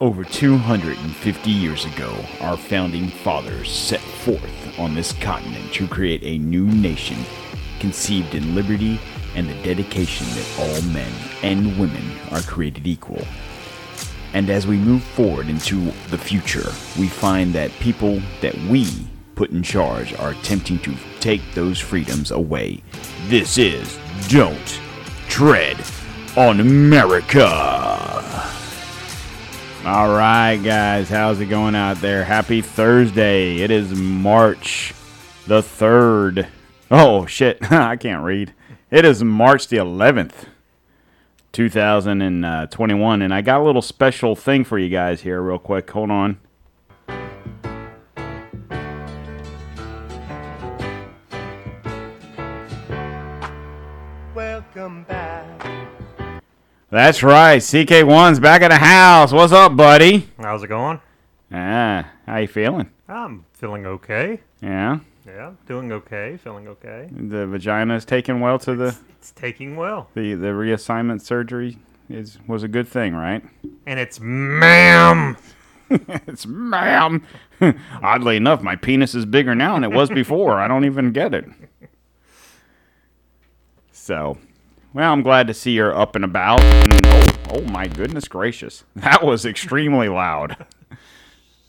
Over 250 years ago, our founding fathers set forth on this continent to create a new nation conceived in liberty and the dedication that all men and women are created equal. And as we move forward into the future, we find that people that we put in charge are attempting to take those freedoms away. This is Don't Tread on America. All right, guys, how's it going out there? Happy Thursday. It is March the 3rd. Oh, shit. I can't read. It is March the 11th, 2021. Uh, and I got a little special thing for you guys here, real quick. Hold on. That's right. CK1's back at the house. What's up, buddy? How's it going? Ah, how you feeling? I'm feeling okay. Yeah, Yeah, doing okay. Feeling okay. the vagina is taking well to the It's taking well. the the reassignment surgery is was a good thing, right? And it's ma'am. It's ma'am. Oddly enough, my penis is bigger now than it was before. I don't even get it. So, well, I'm glad to see you're up and about. And, oh, oh my goodness gracious, that was extremely loud.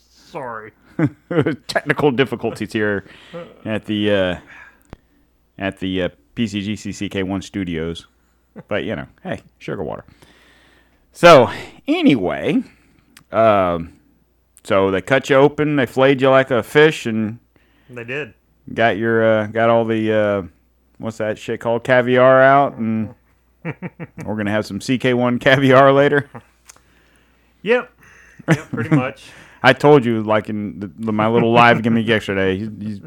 Sorry. Technical difficulties here at the uh, at the uh, PCGCCK1 studios, but you know, hey, sugar water. So anyway, um, so they cut you open, they flayed you like a fish, and They did. got your uh, got all the uh, what's that shit called caviar out, and we're gonna have some CK1 caviar later. Yep. Yep, pretty much. I told you, like in the, the, my little live gimmick yesterday, he's, he's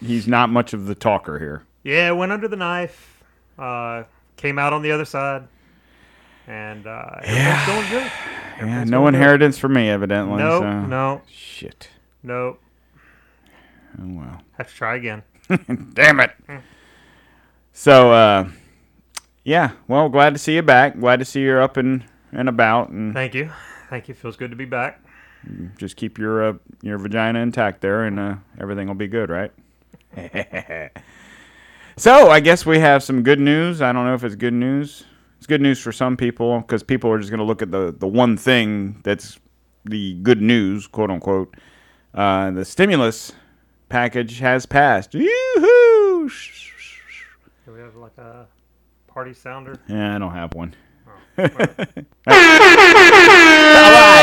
he's not much of the talker here. Yeah, went under the knife. Uh, came out on the other side. And uh, everything's going good. Yeah, no going good. inheritance for me, evidently. Nope, so. no, Shit. no. Oh well. Have to try again. Damn it. So, uh, yeah. Well, glad to see you back. Glad to see you're up and, and about, and Thank you. Thank you. Feels good to be back. just keep your uh, your vagina intact there, and uh, everything will be good, right? so, I guess we have some good news. I don't know if it's good news. It's good news for some people because people are just going to look at the the one thing that's the good news, quote unquote. Uh, the stimulus package has passed. Yoo-hoo! Do we have like a party sounder? Yeah, I don't have one. Oh, All right,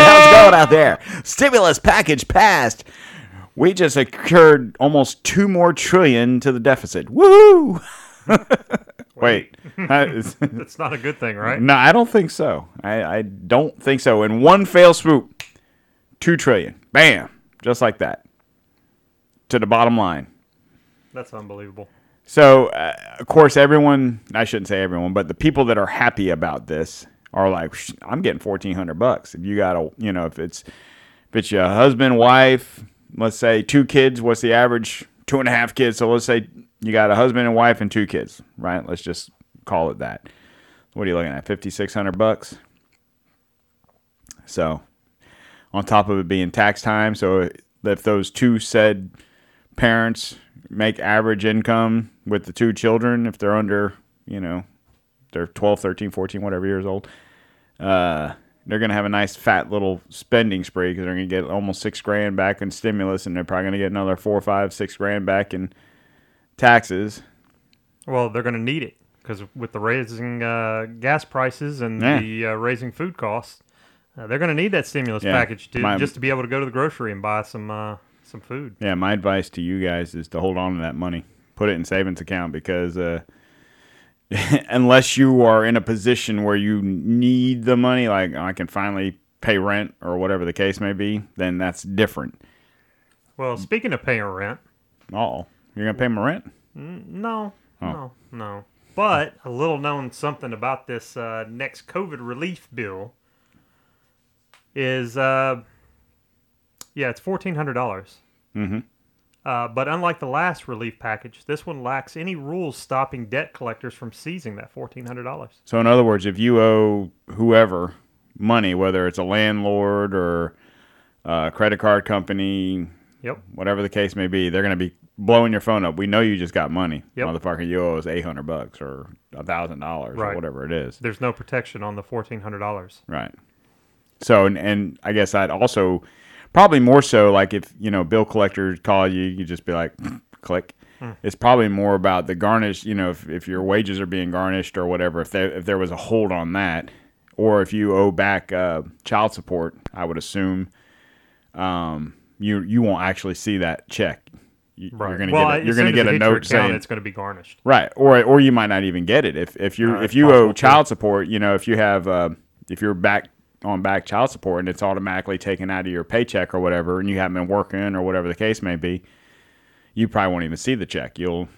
how's it going out there? Stimulus package passed. We just incurred almost two more trillion to the deficit. Woo! Wait, that is- not a good thing, right? no, I don't think so. I, I don't think so. In one fell swoop, two trillion, bam, just like that, to the bottom line. That's unbelievable. So, uh, of course, everyone, I shouldn't say everyone, but the people that are happy about this are like, I'm getting 1400 bucks. If you got a, you know, if it's, if it's your husband, wife, let's say two kids, what's the average? Two and a half kids. So let's say you got a husband and wife and two kids, right? Let's just call it that. What are you looking at? 5600 bucks. So, on top of it being tax time, so if those two said parents make average income with the two children if they're under you know they're 12 13 14 whatever years old uh, they're going to have a nice fat little spending spree because they're going to get almost six grand back in stimulus and they're probably going to get another four five six grand back in taxes Well, they're going to need it because with the raising uh, gas prices and Yeah. the uh, raising food costs, uh, they're going to need that stimulus Yeah. package to, My- just to be able to go to the grocery and buy some uh, some food. yeah my advice to you guys is to hold on to that money put it in savings account because uh, unless you are in a position where you need the money like i can finally pay rent or whatever the case may be then that's different Well, speaking of paying rent, Oh, you're gonna pay my rent? no, Oh. no, no. But a little known something about this uh, next COVID relief bill is, uh, yeah, it's fourteen hundred dollars. Mhm. Uh, but unlike the last relief package, this one lacks any rules stopping debt collectors from seizing that fourteen hundred dollars. So in other words, if you owe whoever money, whether it's a landlord or a credit card company, Yep. whatever the case may be, they're going to be blowing your phone up. We know you just got money, Yep. motherfucker. You owe us eight hundred bucks or a thousand dollars or whatever it is. There's no protection on the fourteen hundred dollars. Right. So, and, and I guess I'd also probably more so like if you know bill collectors call you, you just be like, click. It's probably more about the garnish. You know, if, if your wages are being garnished or whatever, if there if there was a hold on that, or if you owe back uh, child support, I would assume, um, you you won't actually see that check. You, Right. You're gonna well, get a, you're gonna get a note account, saying it's going to be garnished. Right, or or you might not even get it if if you Uh, if you owe possible, too. child support. You know, if you have uh, if you're back on back child support and it's automatically taken out of your paycheck or whatever, and you haven't been working or whatever the case may be, you probably won't even see the check. You'll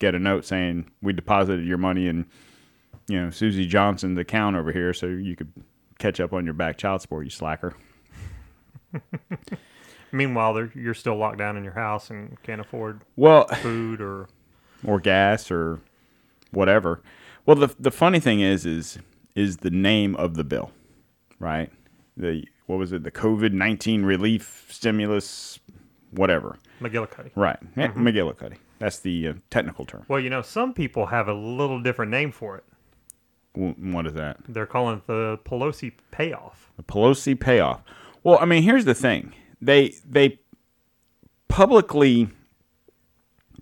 get a note saying we deposited your money in you know Susie Johnson's account over here, so you could catch up on your back child support. You slacker. Meanwhile, you're still locked down in your house and can't afford Well, food or or gas or whatever. Well, the the funny thing is is is the name of the bill, right? The what was it? The COVID nineteen relief stimulus, whatever. McGillicuddy. Right, yeah, Mm-hmm. McGillicuddy. That's the uh, technical term. Well, you know, some people have a little different name for it. What is that? They're calling it the Pelosi payoff. The Pelosi payoff. Well, I mean, here's the thing. They they publicly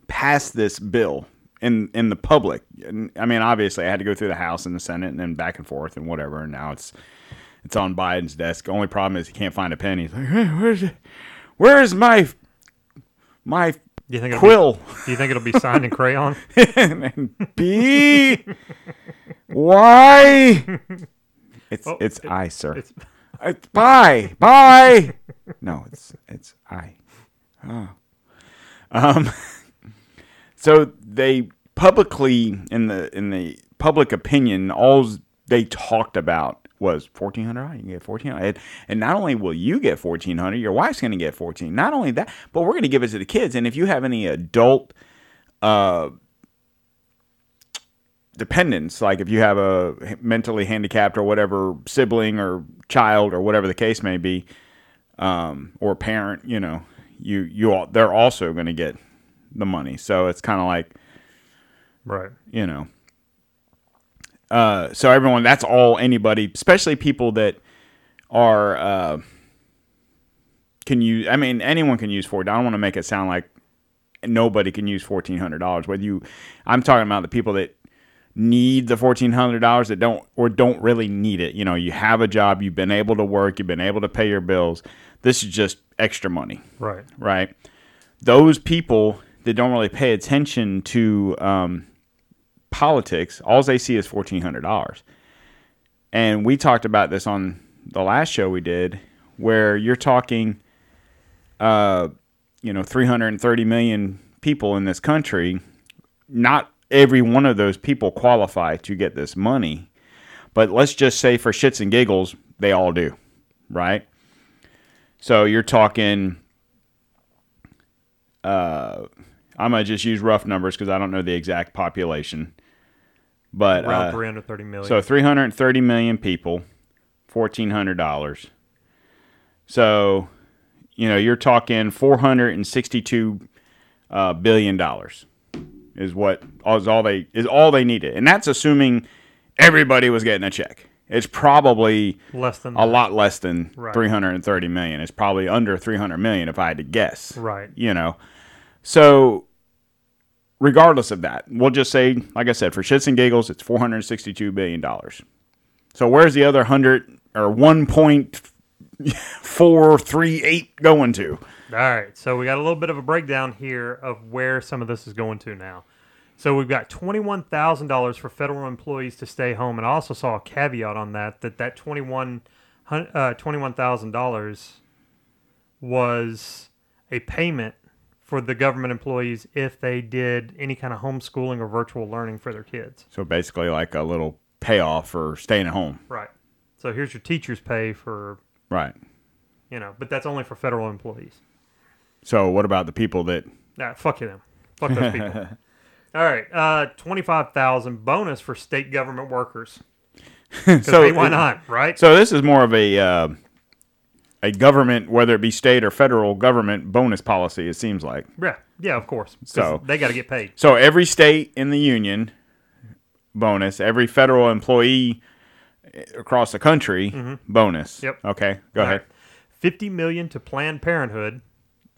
passed this bill in in the public. I mean, obviously, I had to go through the House and the Senate and then back and forth and whatever. And now it's it's on Biden's desk. Only problem is he can't find a pen. He's like, hey, where's it? Where's my my Do you think quill? Be, do you think it'll be signed in crayon? B Y. It's Oh, it's it- I, sir. it's- It's bye bye. no, it's it's I. Oh. Um. So they publicly in the in the public opinion, all they talked about was fourteen hundred. You can get fourteen hundred, and not only will you get fourteen hundred, your wife's going to get fourteen. Not only that, but we're going to give it to the kids. And if you have any adult uh, dependents, like if you have a mentally handicapped or whatever sibling or child or whatever the case may be, um, or parent, you know, you you all they're also going to get the money. So it's kind of like right. you know. Uh, so everyone, that's all anybody, especially people that are uh, can use. I mean, anyone can use four. I don't want to make it sound like nobody can use fourteen hundred dollars. Whether you, I'm talking about the people that need the fourteen hundred dollars that don't or don't really need it. You know, you have a job, you've been able to work, you've been able to pay your bills. This is just extra money Right. right? Those people that don't really pay attention to um, politics, all they see is fourteen hundred dollars. And we talked about this on the last show we did, where you're talking, uh, you know, three hundred and thirty million people in this country. Not every one of those people qualify to get this money, but let's just say for shits and giggles, they all do, right? So you're talking I'm gonna just use rough numbers because I don't know the exact population. But Around uh, 330 million. so 330 million people, fourteen hundred dollars. So, you know, you're talking 462 uh, billion dollars is what is all they is all they needed, and that's assuming everybody was getting a check. It's probably Less than a lot less than Right. 330 million. It's probably under 300 million if I had to guess Right. you know. So, regardless of that, we'll just say, like I said, for shits and giggles, it's four hundred sixty-two billion dollars. So, where's the other hundred or one point four three eight going to? All right, so we got a little bit of a breakdown here of where some of this is going to now. So we've got twenty-one thousand dollars for federal employees to stay home, and I also saw a caveat on that that that twenty-one uh, twenty-one thousand dollars was a payment for the government employees if they did any kind of homeschooling or virtual learning for their kids. So basically, like a little payoff for staying at home, Right. So here's your teacher's pay for right? you know, but that's only for federal employees. So, what about the people that? Nah, fuck you them. Fuck those people. All right, uh, twenty-five thousand bonus for state government workers. So hey, why not, right? So this is more of a uh, a government, whether it be state or federal government bonus policy. It seems like. yeah, yeah, of course. So- they got to get paid. So every state in the union bonus, every federal employee across the country bonus. Mm-hmm. Yep. Okay, go All ahead. right. Fifty million to Planned Parenthood.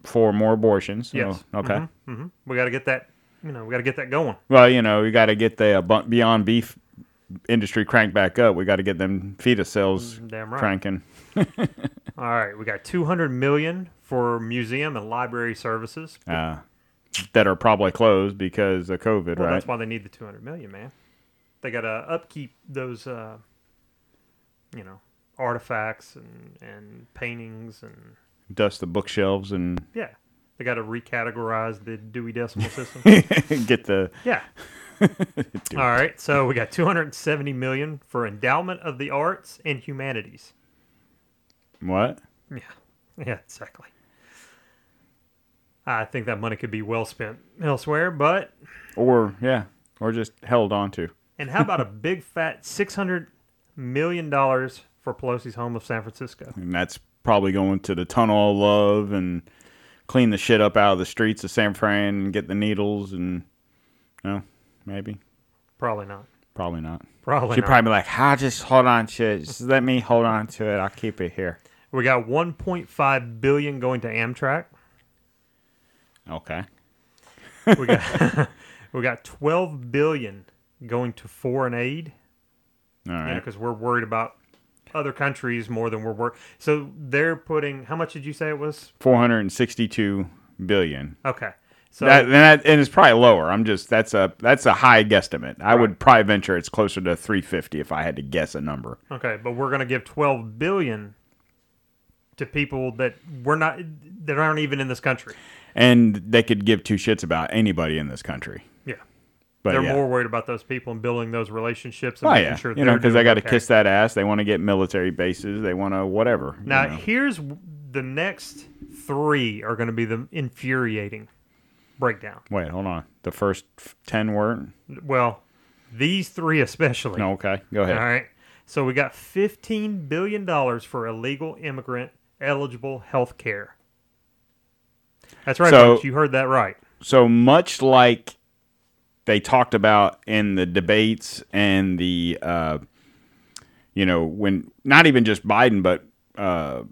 For more abortions. Yes. okay. hmm We got to get that. You know, we got to get that going. Well, you know, we got to get the uh, Beyond Beef industry cranked back up. We got to get them fetus cells Damn right. cranking. All right, we got two hundred million for museum and library services. Uh, that are probably closed because of COVID, Well, right? that's why they need the two hundred million, man. They got to upkeep those, uh, you know, artifacts and and paintings and Dust the bookshelves and yeah. They got to recategorize the Dewey Decimal System. get the yeah. All right, so we got 270 million for endowment of the arts and humanities. What? Yeah, yeah, exactly. I think that money could be well spent elsewhere, but Or yeah, or just held on to. and how about a big fat 600 million dollars for Pelosi's home of San Francisco? and that's probably going to the tunnel of love and clean the shit up out of the streets of San Fran and get the needles and no, maybe, Probably not. probably not. Probably She'd not. probably be like, "I'll just hold on to it. Just let me hold on to it. I'll keep it here." We got 1.5 billion going to Amtrak. Okay. We got we got 12 billion going to foreign aid. All right. because we're worried about other countries more than we're worried. So they're putting how much did you say it was? Four hundred and sixty-two billion. Okay, so that, and that and it's probably lower. I'm just that's a that's a high guesstimate. I would probably venture it's closer to 350 if I had to guess a number. okay, but we're gonna give 12 billion to people that we're not that aren't even in this country. And they could give two shits about anybody in this country. Yeah, But they're yeah. more worried about those people and building those relationships and Oh making yeah, sure you know, because they got to okay. kiss that ass. They want to get military bases. They want to whatever. you Now know. here's the next three are going to be the infuriating breakdown. wait, hold on. The first ten weren't. Well, these three especially. no. Okay, go ahead. All right. So we got $15 billion for illegal immigrant eligible health care. That's right, So- folks. You heard that right. So much like they talked about in the debates and the, uh, you know, when not even just Biden, but uh,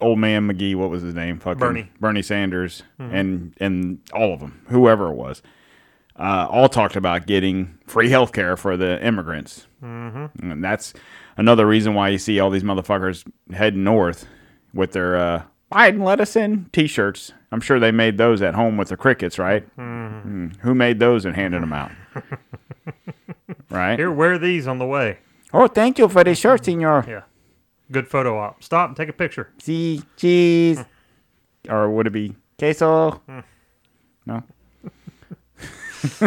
old man McGee, what was his name? Fucking Bernie. Bernie Sanders, and and all of them, whoever it was, uh, all talked about getting free health care for the immigrants. Mm-hmm. And that's another reason why you see all these motherfuckers heading north with their uh, Biden let us in T-shirts. I'm sure they made those at home with the crickets, right? Mm. Who made those and handed them out? right? Here, wear these on the way. Oh, thank you for the shirt, senor. Yeah. Good photo op. Stop and take a picture. See, cheese. or would it be queso? No.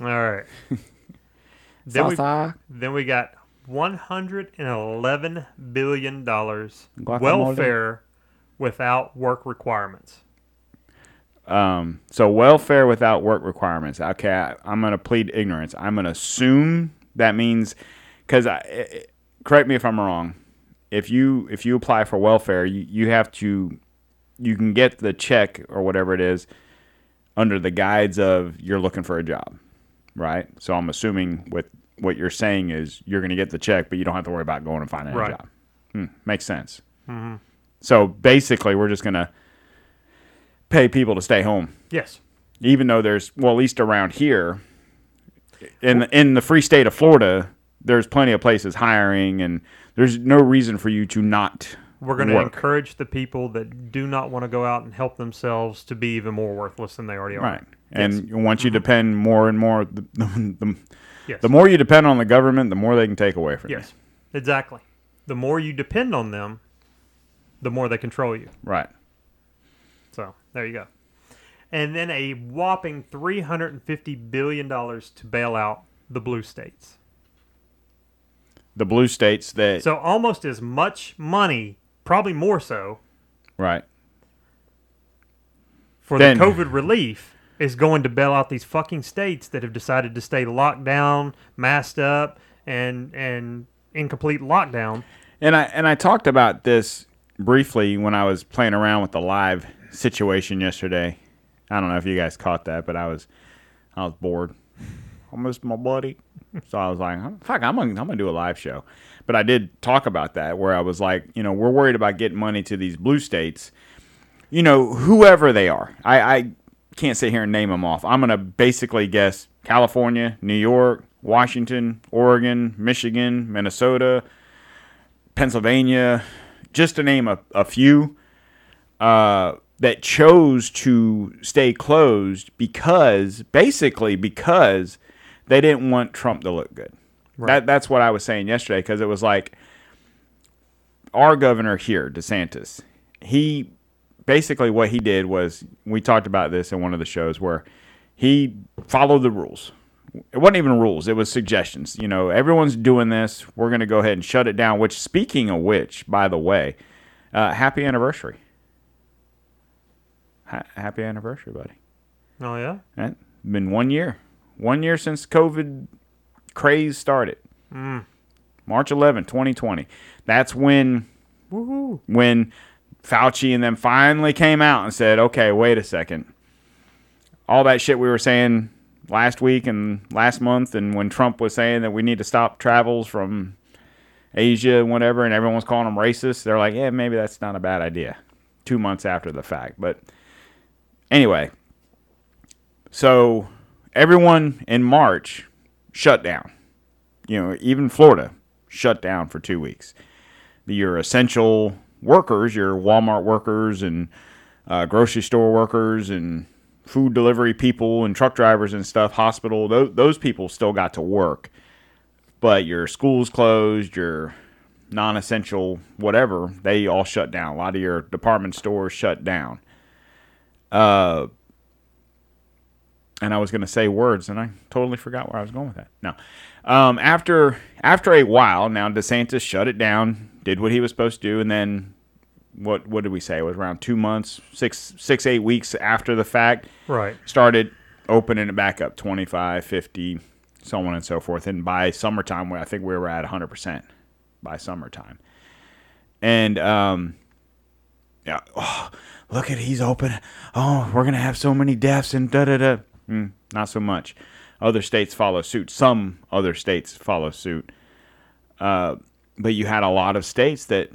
All right. then, we, then we got $111 billion Guacamole. welfare without work requirements. Um, so welfare without work requirements. Okay, I, I'm going to plead ignorance. I'm going to assume that means because I, correct me if I'm wrong. If you if you apply for welfare, you, you have to you can get the check or whatever it is under the guides of you're looking for a job, right? So I'm assuming with what you're saying is you're going to get the check, but you don't have to worry about going and finding Right. a job. Hmm, makes sense. So basically, we're just going to pay people to stay home Yes. even though there's well at least around here in the, in the free state of Florida there's plenty of places hiring and there's no reason for you to not We're going to encourage the people that do not want to go out and help themselves to be even more worthless than they already are. right and once you depend more and more the, the, the, Yes. the more you depend on the government the more they can take away from you. Yes. Exactly. The more you depend on them, the more they control you. right So there you go. And then a whopping $350 billion to bail out the blue states. the blue states that So almost as much money, probably more so, right for Then- the COVID relief is going to bail out these fucking states that have decided to stay locked down, masked up, and and in complete lockdown. And I and I talked about this briefly when I was playing around with the live situation yesterday. I don't know if you guys caught that, but I was I was bored. I missed my buddy, so I was like, "Fuck, I'm gonna I'm gonna do a live show." But I did talk about that where I was like, you know, we're worried about getting money to these blue states, you know, whoever they are. I, I can't sit here and name them off. I'm gonna basically guess California, New York, Washington, Oregon, Michigan, Minnesota, Pennsylvania, just to name a, a few, uh, that chose to stay closed because, basically, because they didn't want Trump to look good. That, that's what I was saying yesterday because it was like our governor here, DeSantis, he basically what he did was we talked about this in one of the shows where he followed the rules. It wasn't even rules; it was suggestions. You know, everyone's doing this. We're going to go ahead and shut it down. Which, speaking of which, by the way, uh, happy anniversary. Ha- happy anniversary, buddy. Oh yeah, Right? Been one year, one year since COVID craze started. March 11, 2020. That's when woohoo! when Fauci and them finally came out and said, okay, wait a second. All that shit we were saying last week and last month, and when Trump was saying that we need to stop travels from Asia and whatever, and everyone was calling them racist, they're like, yeah, maybe that's not a bad idea. Two months after the fact. But anyway, so everyone in March shut down. You know, even Florida shut down for two weeks your essential workers, your Walmart workers and uh, grocery store workers and food delivery people and truck drivers and stuff, hospital, those, those people still got to work. But your schools closed, your non essential whatever, they all shut down. A lot of your department stores shut down. Uh, and I was going to say words, and I totally forgot where I was going with that. No, um, after after a while, now DeSantis shut it down, did what he was supposed to do, and then what what did we say? It was around two months, six six eight weeks after the fact, Right. started opening it back up 25 50 so on and so forth. And by summertime i think we were at 100% by summertime. And um yeah oh, look at he's open. Oh we're gonna have so many deaths and da da da mm, not so much. Other states follow suit. Some other states follow suit. Uh, but you had a lot of states that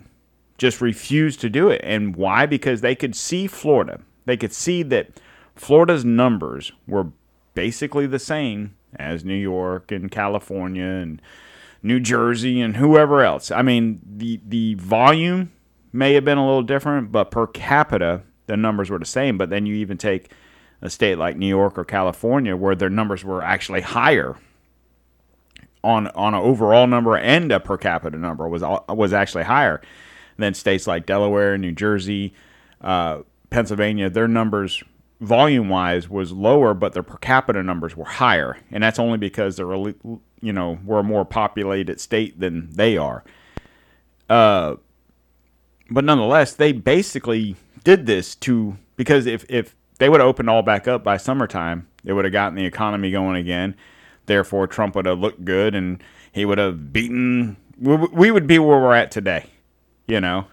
just refused to do it. And why? Because they could see Florida. They could see that Florida's numbers were basically the same as New York and California and New Jersey and whoever else. I mean, the the volume may have been a little different, but per capita the numbers were the same. But then you even take a state like New York or California where their numbers were actually higher on on an overall number and a per capita number was was actually higher than states like Delaware, New Jersey, uh, Pennsylvania. Their numbers volume wise was lower, but their per capita numbers were higher, and that's only because they're you know we're a more populated state than they are. Uh, but nonetheless, they basically did this to because if if they would have opened all back up by summertime, they would have gotten the economy going again. Therefore, Trump would have looked good, and he would have beaten. We would be where we're at today, you know,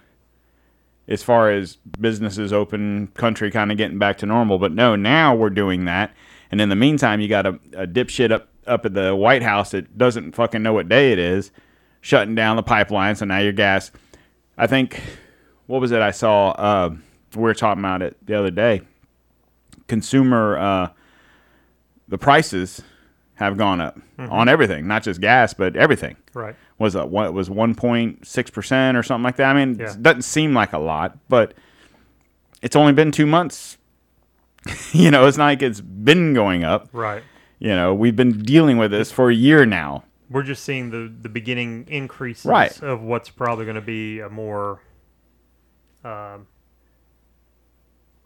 as far as businesses open, country kind of getting back to normal. But no, now we're doing that, and in the meantime, you got a, a dipshit up up at the White House that doesn't fucking know what day it is, shutting down the pipeline. So now your gas. I think what was it I saw? Uh, we were talking about it the other day. Consumer, uh, the prices have gone up on everything, not just gas, but everything. Right. Was it what was one point six percent or something like that? I mean, Yeah. it doesn't seem like a lot, but it's only been two months. you know, it's not like it's been going up. Right. You know, we've been dealing with this for a year now. We're just seeing the the beginning increases Right. of what's probably going to be a more um,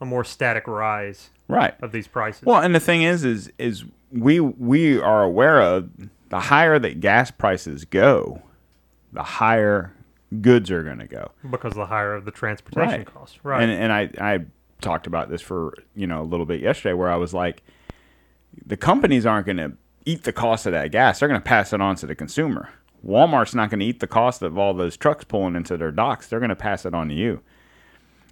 a more static rise Right. of these prices. Well, and the thing is, is is we we are aware of the higher that gas prices go, the higher goods are going to go. because the higher of the transportation Right. costs. Right. And and I I talked about this for you know a little bit yesterday, where I was like, the companies aren't going to eat the cost of that gas. They're going to pass it on to the consumer. Walmart's not going to eat the cost of all those trucks pulling into their docks. They're going to pass it on to you.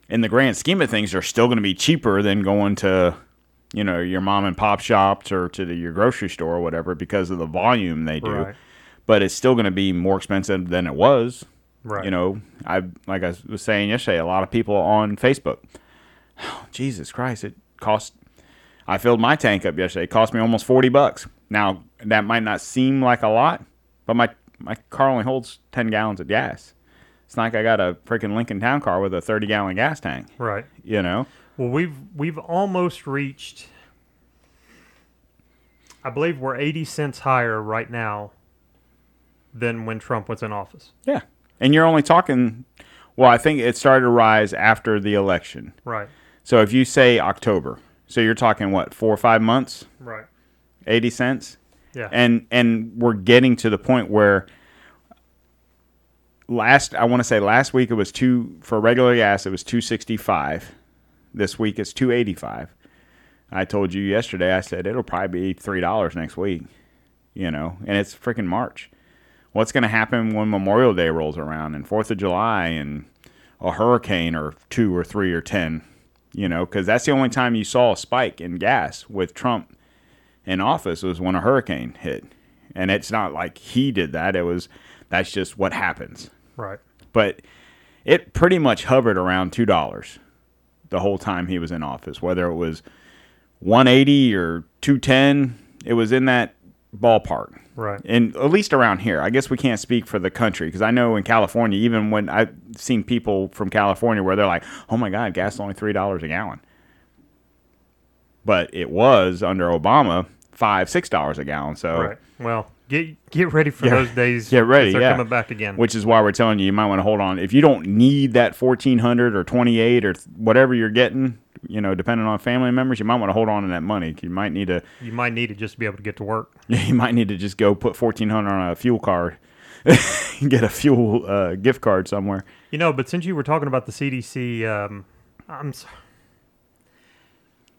In the grand scheme of things, they're still going to be cheaper than going to, you know, your mom and pop shops or to the, your grocery store or whatever because of the volume they do. Right. But it's still going to be more expensive than it was. Right. You know, I like I was saying yesterday, a lot of people on Facebook. Oh, Jesus Christ, it cost. I filled my tank up yesterday. It cost me almost forty bucks. Now that might not seem like a lot, but my my car only holds ten gallons of gas. It's not like I got a freaking Lincoln Town car with a thirty gallon gas tank. Right. You know, Well, we've we've almost reached. I believe we're eighty cents higher right now than when Trump was in office. yeah. And you're only talking. Well, I think it started to rise after the election. Right. So if you say October, so you're talking what four or five months, Right. eighty cents. Yeah. and and we're getting to the point where last I want to say last week it was two for regular gas it was 265 this week it's 285 I told you yesterday I said it'll probably be $3 next week you know and it's freaking March what's going to happen when Memorial Day rolls around and 4th of July and a hurricane or 2 or 3 or 10 you know cuz that's the only time you saw a spike in gas with Trump in office was when a hurricane hit. And it's not like he did that. It was that's just what happens. Right. But it pretty much hovered around two dollars the whole time he was in office. Whether it was one eighty or two ten, it was in that ballpark. Right. And at least around here, I guess we can't speak for the country because I know in California, even when I've seen people from California where they're like, "Oh my God, gas is only three dollars a gallon," but it was under Obama five, six dollars a gallon. So, Right. Well, get get ready for Yeah. those days. Get ready, They're yeah. coming back again. which is why we're telling you, you might want to hold on. If you don't need that fourteen hundred or twenty eight or whatever you're getting, you know, depending on family members, you might want to hold on to that money. You might need to, you might need it just to be able to get to work. you might need to just go put fourteen hundred on a fuel card, get a fuel uh, gift card somewhere. You know, but since you were talking about the CDC, um, I'm. s-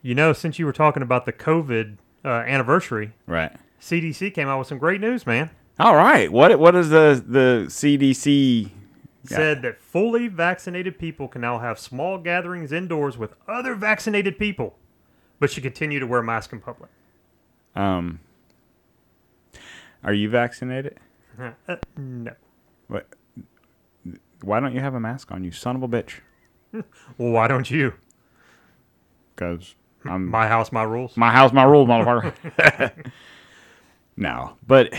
You know, since you were talking about the COVID uh, anniversary, Right. CDC came out with some great news, man. All right. What what is the the CDC? Said that fully vaccinated people can now have small gatherings indoors with other vaccinated people, but should continue to wear masks in public. Um, are you vaccinated? Uh, no. What? Why don't you have a mask on, you son of a bitch? Well, why don't you? Because I'm My house, my rules. my house, my rules, motherfucker. no, but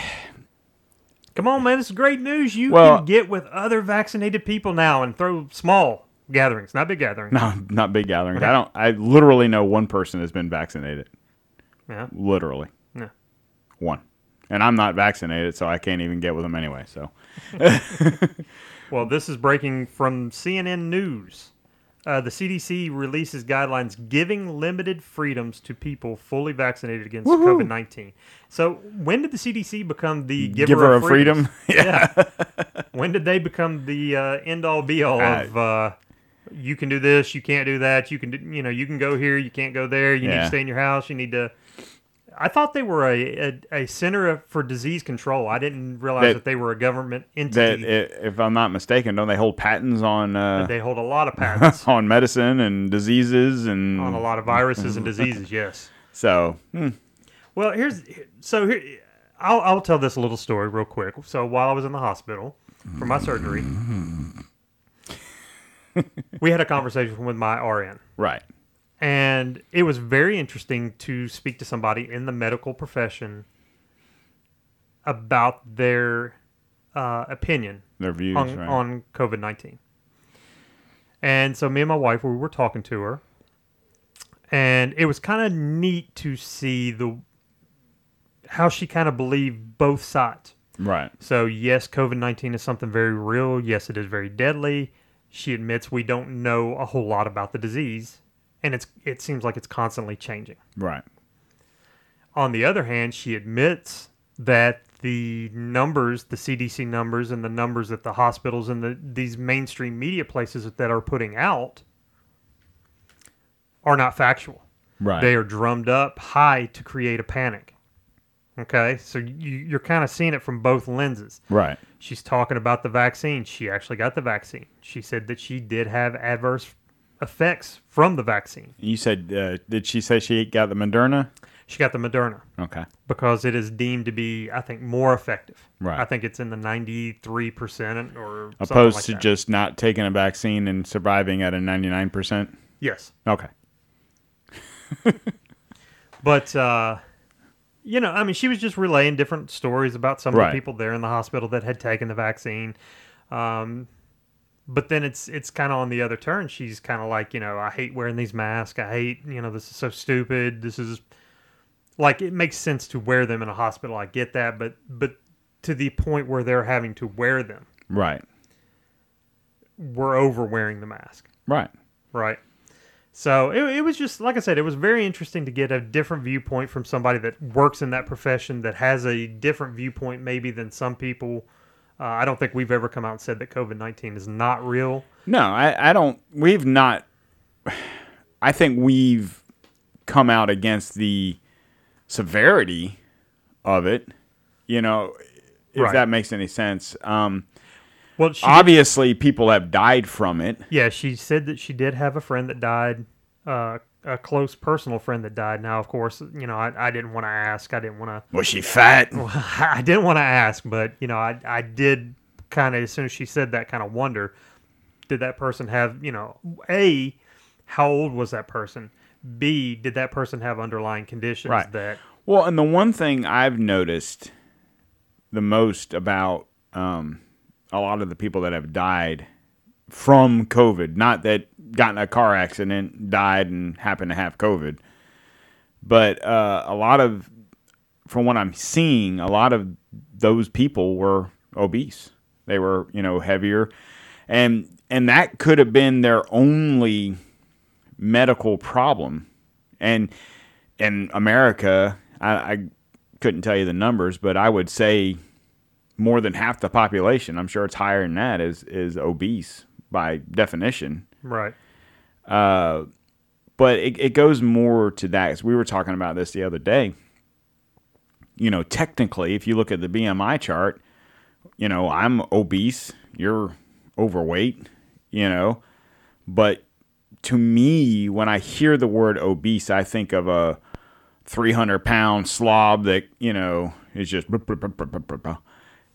Come on, man. This is great news. You Well- can get with other vaccinated people now and throw small gatherings, not big gatherings. no, not big gatherings. I don't. I literally know one person has been vaccinated. Yeah. Literally Yeah. one, and I'm not vaccinated, so I can't even get with them anyway. So Well, this is breaking from CNN News. Uh, the CDC releases guidelines giving limited freedoms to people fully vaccinated against COVID 19. So, when did the CDC become the giver, giver of of freedom. yeah. when did they become the uh, end all be all of uh, you can do this, you can't do that, you can do, you know, you can go here, you can't go there, you need to stay in your house, you need to. I thought they were a, a, a center for disease control. I didn't realize That- that, they were a government entity. i- if I'm not mistaken, don't they hold patents on uh, they hold a lot of patents on medicine and diseases and on a lot of viruses and diseases. Yes. so hmm, Well, here's so here. I'll I'll tell this little story real quick. So while I was in the hospital for my surgery, we had a conversation with my RN, right. And it was very interesting to speak to somebody in the medical profession about their uh, opinion Their views on, right. on COVID 19. And so me and my wife, we were talking to her, and it was kind of neat to see the how she kind of believed both sides. right. So yes, COVID nineteen is something very real. Yes, it is very deadly. She admits we don't know a whole lot about the disease, and it's it seems like it's constantly changing. Right. On the other hand, she admits that the numbers, the CDC numbers, and the numbers that the hospitals and the these mainstream media places that are putting out are not factual. Right. They are drummed up high to create a panic. Okay, so you, you're kind of seeing it from both lenses. Right. She's talking about the vaccine. She actually got the vaccine. She said that she did have adverse effects from the vaccine. You said, uh, did she say she got the Moderna? She got the Moderna Okay. because it is deemed to be, I think, more effective. Right. I think it's in the 93% or Opposed like to that. just not taking a vaccine and surviving at a 99%? Yes. Okay. But uh, you know, I mean, she was just relaying different stories about some of the people there in the hospital that had taken the vaccine. Um, but then it's it's kind of on the other turn. She's kind of like, you know, I hate wearing these masks. I hate, you know, this is so stupid. This is like it makes sense to wear them in a hospital. I get that, but but to the point where they're having to wear them, Right. we're over wearing the mask. Right. Right. So it, it was just like I said, it was very interesting to get a different viewpoint from somebody that works in that profession that has a different viewpoint maybe than some people. Uh, I don't think we've ever come out and said that COVID nineteen is not real. No, I, I don't. We've not. I think we've come out against the severity of it. You know, if Right. that makes any sense. Um, Well, she did- obviously, people have died from it. yeah, she said that she did have a friend that died, uh, a close personal friend that died. Now, of course, you know, I, I didn't want to ask. I didn't want to. Was she fat? I didn't want to ask, but you know, I I did kind of as soon as she said that, kind of wonder, did that person have you know a how old was that person? B did that person have underlying conditions Right. that Well, and the one thing I've noticed the most about um, a lot of the people that have died from COVID, not that got in a car accident, died, and happened to have COVID, but uh, a lot of, from what I'm seeing, a lot of those people were obese. They were, you know, heavier, and and that could have been their only medical problem, and in America, I, I couldn't tell you the numbers, but I would say more than half the population, I'm sure it's higher than that, is is obese by definition. Right uh, But it, it goes more to that. 'cause we were talking about this the other day. You know, technically, if you look at the BMI chart, you know, I'm obese, you're overweight, you know, but to me, when I hear the word obese, I think of a 300 pound slob that, you know, is just,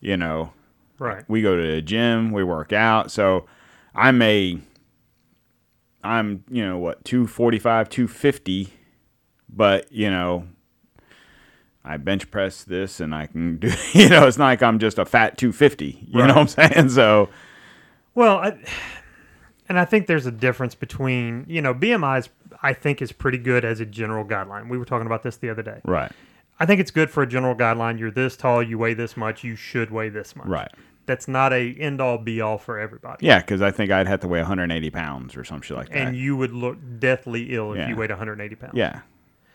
you know, right we go to the gym, we work out. So I'm a, I'm, you know, what, 245, 250, but, you know, I bench press this and I can do, you know, it's not like I'm just a fat 250. You Right. know what I'm saying? So, Well, I, and I think there's a difference between you know BMI is I think is pretty good as a general guideline. We were talking about this the other day. right, I think it's good for a general guideline. You're this tall, you weigh this much, you should weigh this much. right. That's not a end all be all for everybody. Yeah, because I think I'd have to weigh 180 pounds or some shit like that. And you would look deathly ill if Yeah. you weighed 180 pounds. yeah.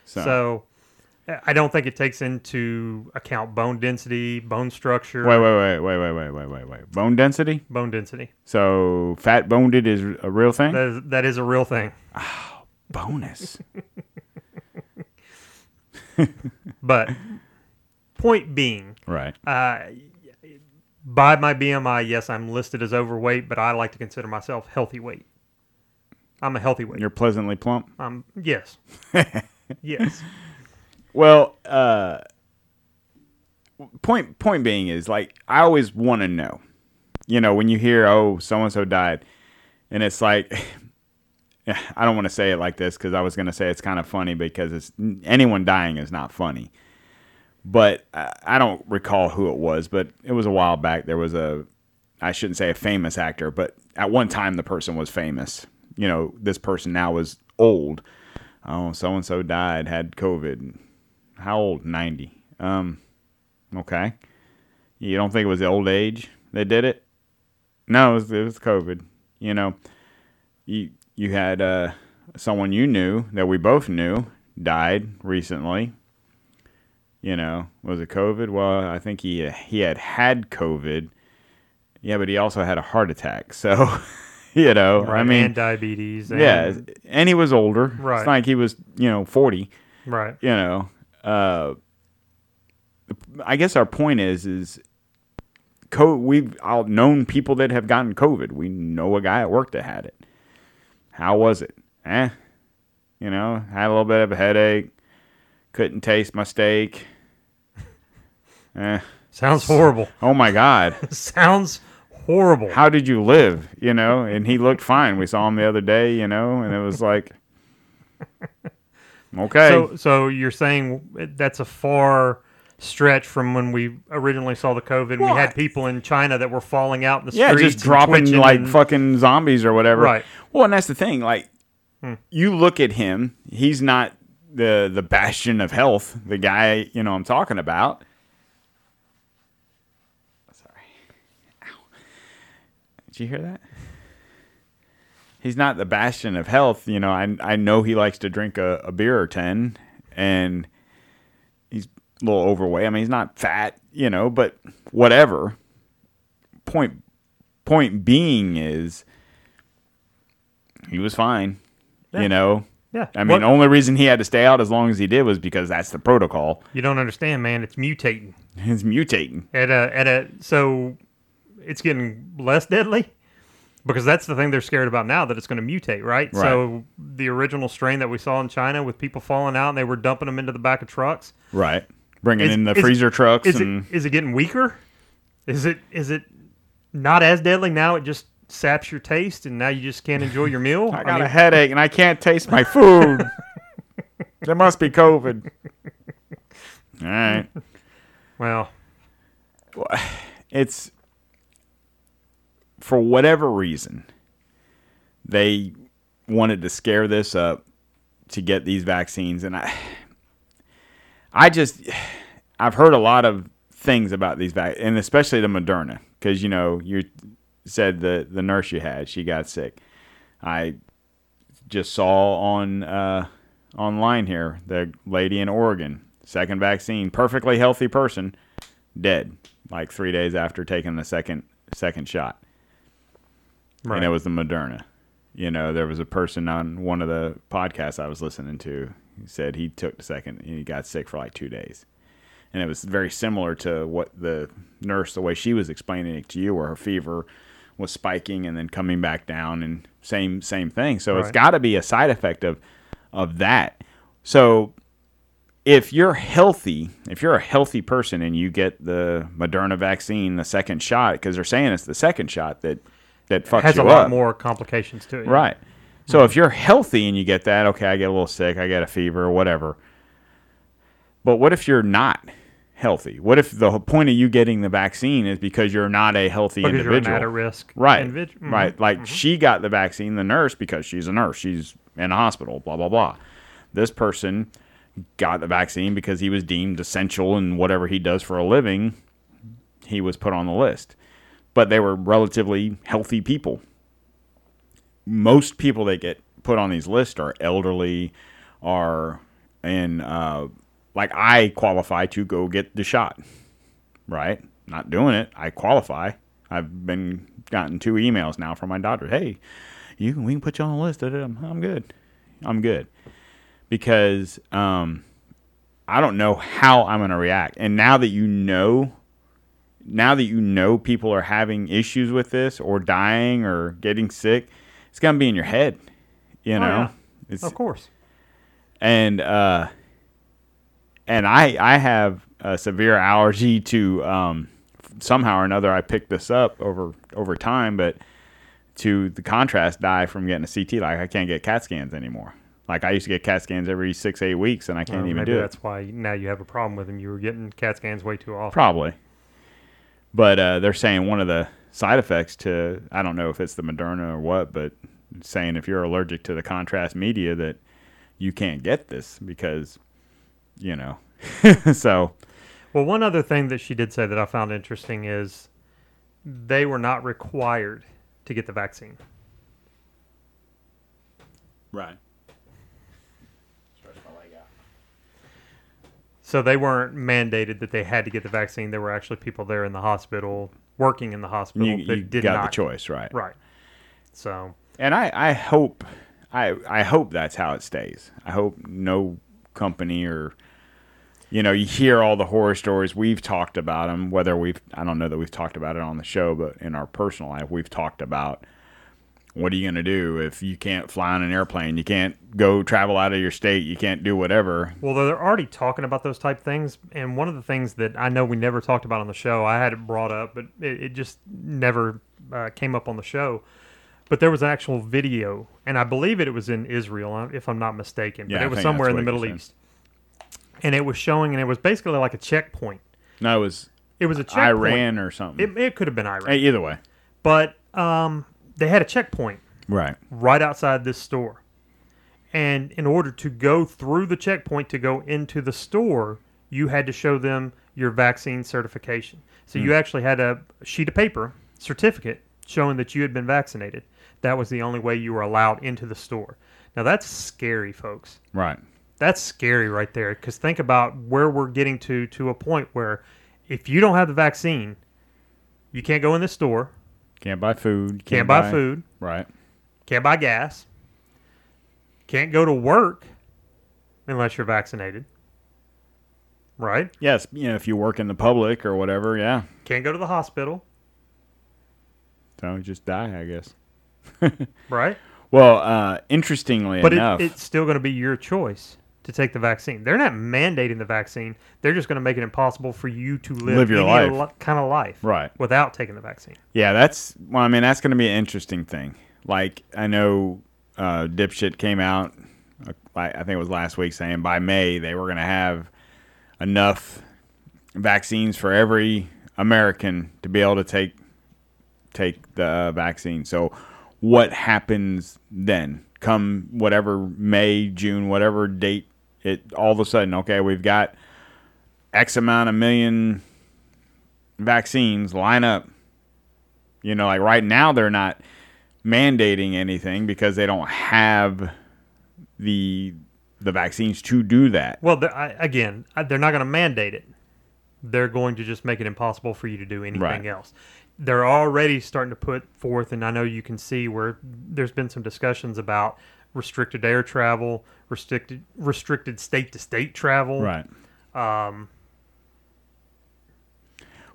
So, So I don't think it takes into account bone density, bone structure, wait, wait, wait, wait, wait, wait, wait, wait, wait. Bone density? bone density. So fat boned is a real thing? That is, that is a real thing. Bonus. But point being, right. uh, by my BMI, yes, I'm listed as overweight, but I like to consider myself healthy weight. I'm a healthy weight. You're pleasantly plump. Um, yes, yes, Well, uh, point point being is like I always want to know. You know, when you hear oh so and so died, and it's like I don't want to say it like this because I was going to say it's kind of funny because it's anyone dying is not funny. But I, don't recall who it was, but it was a while back. There was a I shouldn't say a famous actor, but at one time the person was famous. You know, this person now is old. Oh, so and so died, had COVID. How old? 90. Um, okay. You don't think it was the old age that did it? No, it was, it was COVID. You know, you you had uh, someone you knew that we both knew died recently. You know, was it COVID? Well, I think he he had had COVID. Yeah, but he also had a heart attack. So, you know, I mean, and diabetes. And, yeah, and he was older. Right. It's like he was, you know, 40, right. you know. Uh, I guess our point is is co- we've all known people that have gotten COVID. We know a guy at work that had it. How was it? Eh, you know, had a little bit of a headache. Couldn't taste my steak. Eh. Sounds horrible. Oh my God. Sounds horrible. How did you live? You know, and he looked fine. We saw him the other day, you know, and it was like, okay. So, so you're saying that's a far stretch from when we originally saw the COVID. Well, we had people in China that were falling out in the streets. yeah, streets, just dropping like and- fucking zombies or whatever. Right. Well, and that's the thing. Like, Hmm. you look at him. He's not the the bastion of health. The guy, you know, I'm talking about. Sorry. Ow. Did you hear that? He's not the bastion of health. You know, I I know he likes to drink a, a beer or ten, and he's a little overweight. I mean, he's not fat, you know, but whatever. Point point being is he was fine. Yeah. You know. Yeah. I mean, the only reason he had to stay out as long as he did was because that's the protocol. you don't understand, man. It's mutating It's mutating. at a at a so it's getting less deadly because that's the thing they're scared about now that it's going to mutate, right? So the original strain that we saw in China with people falling out and they were dumping them into the back of trucks. Right. Bringing Is- in the is- freezer trucks Is and it is it getting weaker? Is it is it not as deadly now? It just saps your taste, and now you just can't enjoy your meal. I got mean, a headache and I can't taste my food. there must be COVID. All right. well, It's for whatever reason they wanted to scare this up to get these vaccines and I I just I've heard a lot of things about these vaccines, and especially the Moderna because you know you said the the nurse you had she got sick. I just saw on uh, online here the lady in Oregon second vaccine perfectly healthy person dead like three days after taking the second second shot right. and it was the Moderna. You know, there was a person on one of the podcasts I was listening to. He said he took the second and he got sick for like two days, and it was very similar to what the nurse, the way she was explaining it to you, where her fever was spiking and then coming back down, and same same thing. So it's got to be a side effect of of that. So if you're healthy, if you're a healthy person and you get the Moderna vaccine, the second shot, because they're saying it's the second shot that that fucks has you a lot up. more complications to it. Right. So hmm. if you're healthy and you get that, okay, I get a little sick, I get a fever, or whatever. But what if you're not healthy? What if the point of you getting the vaccine is because you're not a healthy because you're an individual? at a risk. Right. mhm. Right. Like she got the vaccine, the nurse, because she's a nurse. She's in a hospital, blah, blah, blah. This person got the vaccine because he was deemed essential in whatever he does for a living. He was put on the list. But they were relatively healthy people. Most people that get put on these lists are elderly, are in, uh, like I qualify to go get the shot right? Not doing it. I qualify. I've been gotten two emails now from my doctor. Hey, you can we can put you on the list. I'm, good. I'm good because um, I don't know how I'm going to react. And now that you know, now that you know people are having issues with this or dying or getting sick, it's going to be in your head. You know, yeah. it's Of course. and uh, and I I have a severe allergy to um, somehow or another I picked this up over over time, but to the contrast dye from getting a CT. Like I can't get CAT scans anymore. Like I used to get CAT scans every six eight weeks, and I can't Well, even maybe do it. that's why now you have a problem with them. You were getting CAT scans way too often. Probably. But uh, they're saying one of the side effects to I don't know if it's the Moderna or what, but saying if you're allergic to the contrast media that you can't get this because you know. so Well, one other thing that she did say that I found interesting is they were not required to get the vaccine. right. So they weren't mandated that they had to get the vaccine. There were actually people there in the hospital, working in the hospital, You, that you did got not. the choice, right? Right. So, And I, I hope I I hope that's how it stays. I hope no company or you know, you hear all the horror stories. We've talked about them, whether we've, I don't know that we've talked about it on the show, but in our personal life, we've talked about what are you going to do if you can't fly on an airplane? You can't go travel out of your state. You can't do whatever. Well, they're already talking about those type things, and one of the things that I know we never talked about on the show, I had it brought up, but it, it just never uh, came up on the show. But there was an actual video, and I believe it, was in Israel, uh, if I'm not mistaken. But it was somewhere in the Middle East, and it was showing, and it was basically like a checkpoint. No, it was It was a checkpoint. Iran or something. It, it could have been Iran, Hey, either way. but um, they had a checkpoint Right. right outside this store. And in order to go through the checkpoint to go into the store, you had to show them your vaccine certification. So you actually had a sheet of paper certificate showing that you had been vaccinated. That was the only way you were allowed into the store. Now that's scary, folks. Right. That's scary right there because think about where we're getting to to a point where if you don't have the vaccine, you can't go in the store, Can't buy food. can't, buy food, Right. can't buy gas, can't go to work unless you're vaccinated, right? Yes. You know, if you work in the public or whatever, yeah. Can't go to the hospital, So you just die, I guess. right? Well, uh, interestingly But it, enough, it's still going to be your choice to take the vaccine. They're not mandating the vaccine. They're just going to make it impossible for you to live, Live your any life. li- kind of life right. without taking the vaccine. Yeah, that's well. I mean, that's going to be an interesting thing. Like I know, uh, dipshit came out. Uh, I I think it was last week saying by May they were going to have enough vaccines for every American to be able to take take the uh, vaccine. So, what happens then? Come whatever May, June, whatever date, it all of a sudden, okay, we've got X amount of million vaccines line up. You know, like right now they're not mandating anything because they don't have the the vaccines to do that. Well, they're- I, again, I- they're not going to mandate it. They're going to just make it impossible for you to do anything Right. else. They're already starting to put forth, and I know you can see where there's been some discussions about restricted air travel, restricted restricted state to state travel. Right. Um,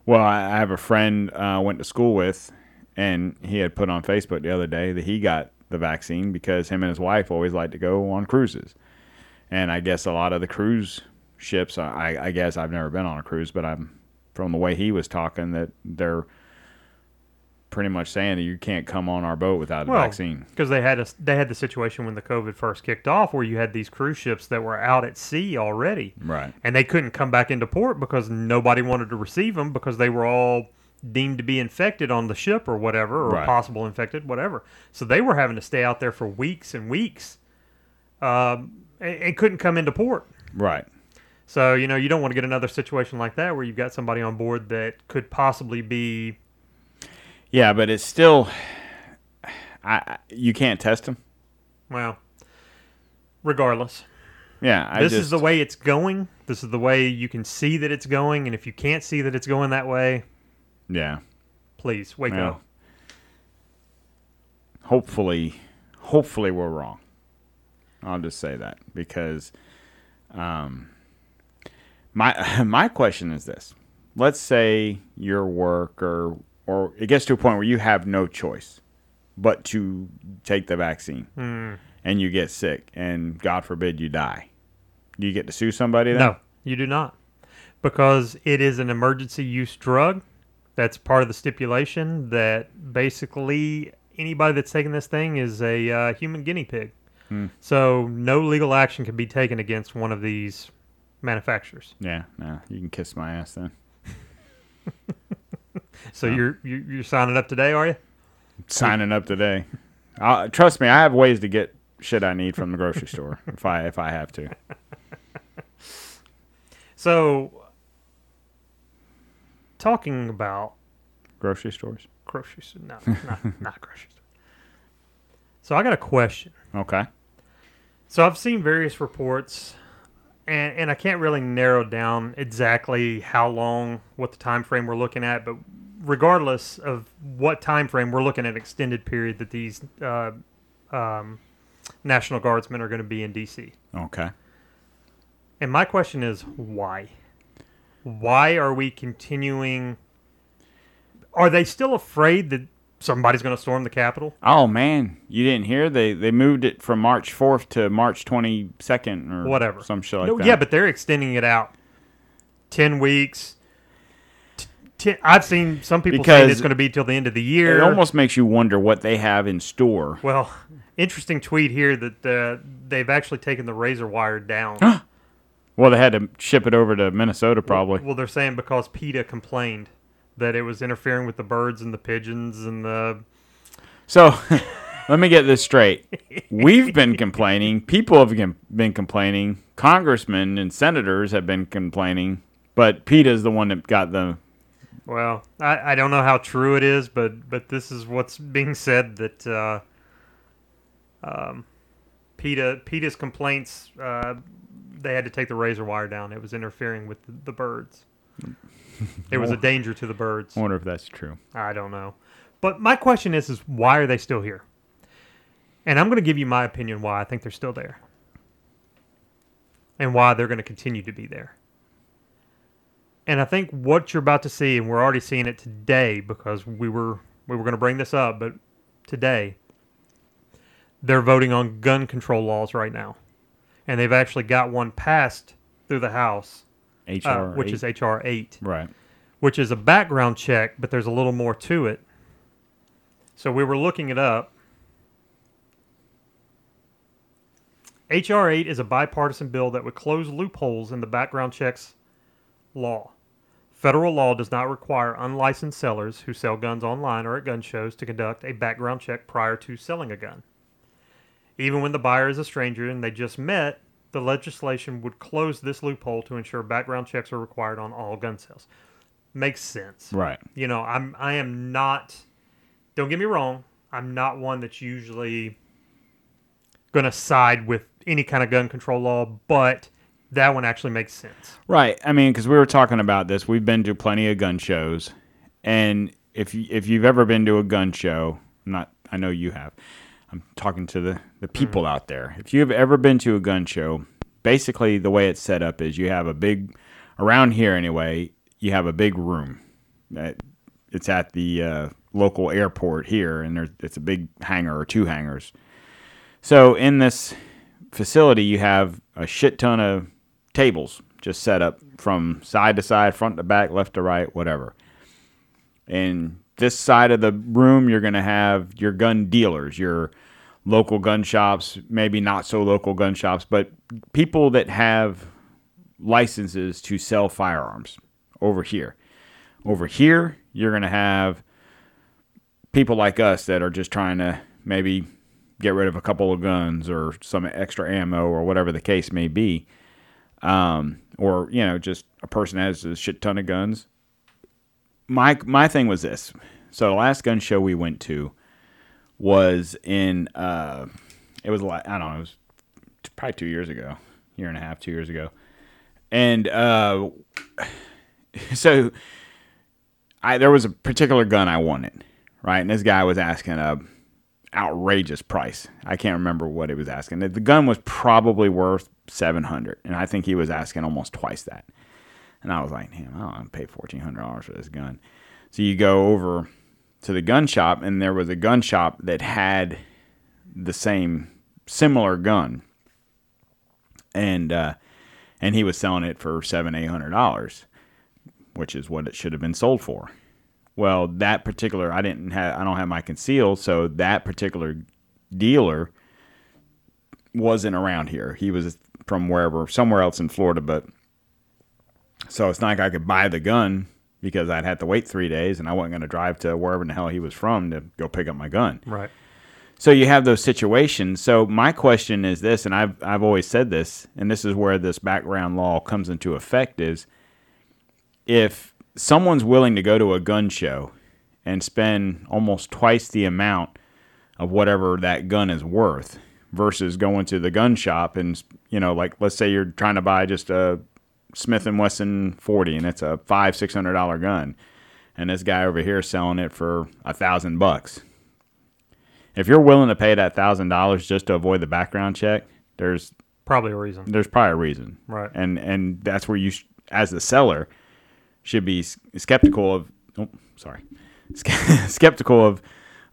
Well, I I have a friend uh, went to school with, and he had put on Facebook the other day that he got the vaccine because him and his wife always like to go on cruises, and I guess a lot of the cruise ships. I, I guess I've never been on a cruise, but I'm from the way he was talking that they're pretty much saying that you can't come on our boat without a well, vaccine. because they had a, they had the situation when the COVID first kicked off, where you had these cruise ships that were out at sea already. Right. and they couldn't come back into port because nobody wanted to receive them because they were all deemed to be infected on the ship or whatever or Right. possible infected whatever so they were having to stay out there for weeks and weeks um, and, and couldn't come into port Right. so you know you don't want to get another situation like that where you've got somebody on board that could possibly be Yeah, but it's still, I you can't test them. well regardless Yeah, I this just, is the way it's going this is the way you can see that it's going and if you can't see that it's going that way yeah. please wake Well, up Hopefully, hopefully we're wrong. I'll just say that because, um, my my question is this: Let's say your work or or it gets to a point where you have no choice but to take the vaccine, and you get sick, and God forbid you die. Do you get to sue somebody then? No, you do not. Because it is an emergency use drug. That's part of the stipulation that basically anybody that's taking this thing is a uh, human guinea pig. So no legal action can be taken against one of these manufacturers. Yeah, no, you can kiss my ass then. So you're you're you're signing up today, are you? signing up today. i trust me, I have ways to get shit I need from the grocery store if I if I have to. So talking about Grocery stores. grocery store, no, not not grocery store. So I got a question. Okay. So I've seen various reports, and, and I can't really narrow down exactly how long, what the time frame we're looking at. But regardless of what time frame, we're looking at an extended period that these uh, um, National Guardsmen are going to be in D.C. Okay. And my question is why? Why are we continuing? Are they still afraid that somebody's going to storm the Capitol? Oh man, you didn't hear they they moved it from March fourth to March twenty second or Whatever. some shit like No, that. yeah, but they're extending it out ten weeks. T- Ten, I've seen some people saying Because it's going to be till the end of the year. it almost makes you wonder what they have in store. well, interesting tweet here that uh, they've actually taken the razor wire down. Well, they had to ship it over to Minnesota probably. Well, they're saying because PETA complained that it was interfering with the birds and the pigeons and the. So, let me get this straight. We've been complaining. People have been complaining. Congressmen and senators have been complaining. But PETA's the one that got the. Well, I, I don't know how true it is, but but this is what's being said that uh, um, PETA PETA's complaints uh, they had to take the razor wire down. It was interfering with the, the birds. It was a danger to the birds. I wonder if that's true. I don't know. But my question is is why are they still here? And I'm going to give you my opinion why I think they're still there. And why they're going to continue to be there. And I think what you're about to see and we're already seeing it today because we were we were going to bring this up but today they're voting on gun control laws right now. And they've actually got one passed through the House, HR, uh, which eight. is HR 8 right. which is a background check, but there's a little more to it. So we were looking it up. HR 8 is a bipartisan bill that would close loopholes in the background checks law. Federal law does not require unlicensed sellers who sell guns online or at gun shows to conduct a background check prior to selling a gun. Even when the buyer is a stranger and they just met, the legislation would close this loophole to ensure background checks are required on all gun sales. Makes sense. Right. You know, I'm I am not don't get me wrong, I'm not one that's usually gonna side with any kind of gun control law, but that one actually makes sense. Right. I mean, because we were talking about this, we've been to plenty of gun shows, and if you, if you've ever been to a gun show, not I know you have. I'm talking to the the people out there. If you've ever been to a gun show, basically the way it's set up is you have a big around here anyway. You have a big room. That it's at the uh, local airport here, and there's it's a big hangar or two hangars. So in this facility, you have a shit ton of tables just set up from side to side, front to back, left to right, whatever. And this side of the room, you're going to have your gun dealers, your local gun shops, maybe not so local gun shops, but people that have licenses to sell firearms over here. Over here, you're going to have people like us that are just trying to maybe get rid of a couple of guns or some extra ammo or whatever the case may be. Um, or, you know, just a person has a shit ton of guns. My my thing was this. So the last gun show we went to was in uh it was like I don't know, it was probably 2 years ago, year and a half, 2 years ago. And uh so I there was a particular gun I wanted, right? And this guy was asking a outrageous price. I can't remember what he was asking. The gun was probably worth 700 and I think he was asking almost twice that. And I was like, damn, I don't want to pay $1400 for this gun. So you go over to the gun shop and there was a gun shop that had the same similar gun. And uh and he was selling it for seven, eight hundred dollars, which is what it should have been sold for. Well, that particular I didn't have I don't have my concealed, so that particular dealer wasn't around here. He was from wherever somewhere else in Florida, but so it's not like I could buy the gun because I'd have to wait three days and I wasn't going to drive to wherever in the hell he was from to go pick up my gun. Right. So you have those situations. So my question is this, and I've I've always said this, and this is where this background law comes into effect: is if someone's willing to go to a gun show and spend almost twice the amount of whatever that gun is worth versus going to the gun shop and you know like let's say you're trying to buy just a Smith and Wesson 40 and it's a five six hundred dollar gun and this guy over here selling it for a thousand bucks if you're willing to pay that thousand dollars just to avoid the background check there's Probably a reason. There's probably a reason, Right. And and that's where you, sh- as the seller, should be s- skeptical of. Oh, sorry, Ske- skeptical of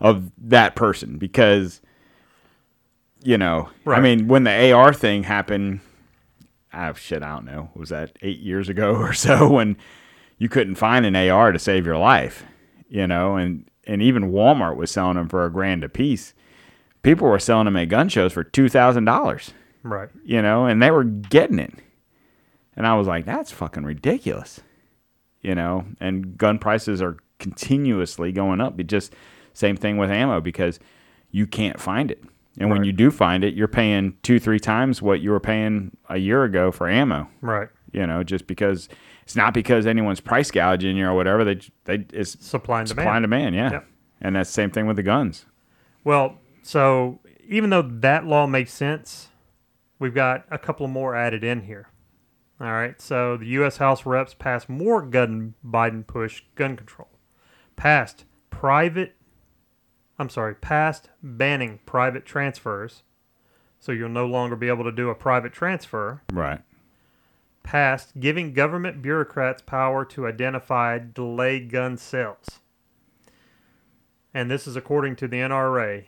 of that person because you know, I mean, when the AR thing happened, ah, shit, I don't know, was that eight years ago or so when you couldn't find an AR to save your life, you know, and and even Walmart was selling them for a grand a piece. People were selling them at gun shows for two thousand dollars, Right. you know, and they were getting it, and I was like, that's fucking ridiculous, you know. And gun prices are continuously going up. It just same thing with ammo because you can't find it. And when you do find it, you're paying two, three times what you were paying a year ago for ammo. Right. You know, just because it's not because anyone's price gouging you or whatever. They they it's Supply and demand. supply and demand. demand, yeah. Yep. And that's the same thing with the guns. Well, so even though that law makes sense, we've got a couple more added in here. All right. So the U.S. House reps passed more gun Biden push gun control, passed private. I'm sorry, passed banning private transfers, so you'll no longer be able to do a private transfer. Right. Passed giving government bureaucrats power to identify delayed gun sales. And this is according to the NRA.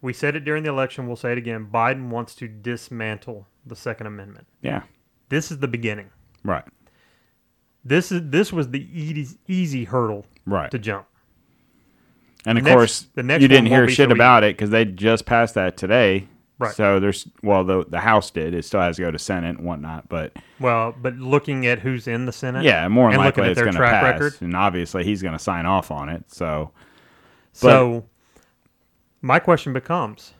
We said it during the election, we'll say it again. Biden wants to dismantle the Second Amendment. Yeah. This is the beginning. Right. This is this was the easy, easy hurdle Right. to jump. And of next- course, the next you didn't hear shit so about it because they just passed that today. Right. So there's well, the the House did. It still has to go to Senate and whatnot, but Well, but looking at who's in the Senate, yeah, more than and looking likely at it's their going to track pass, record. and obviously he's going to sign off on it. So So, my question becomes,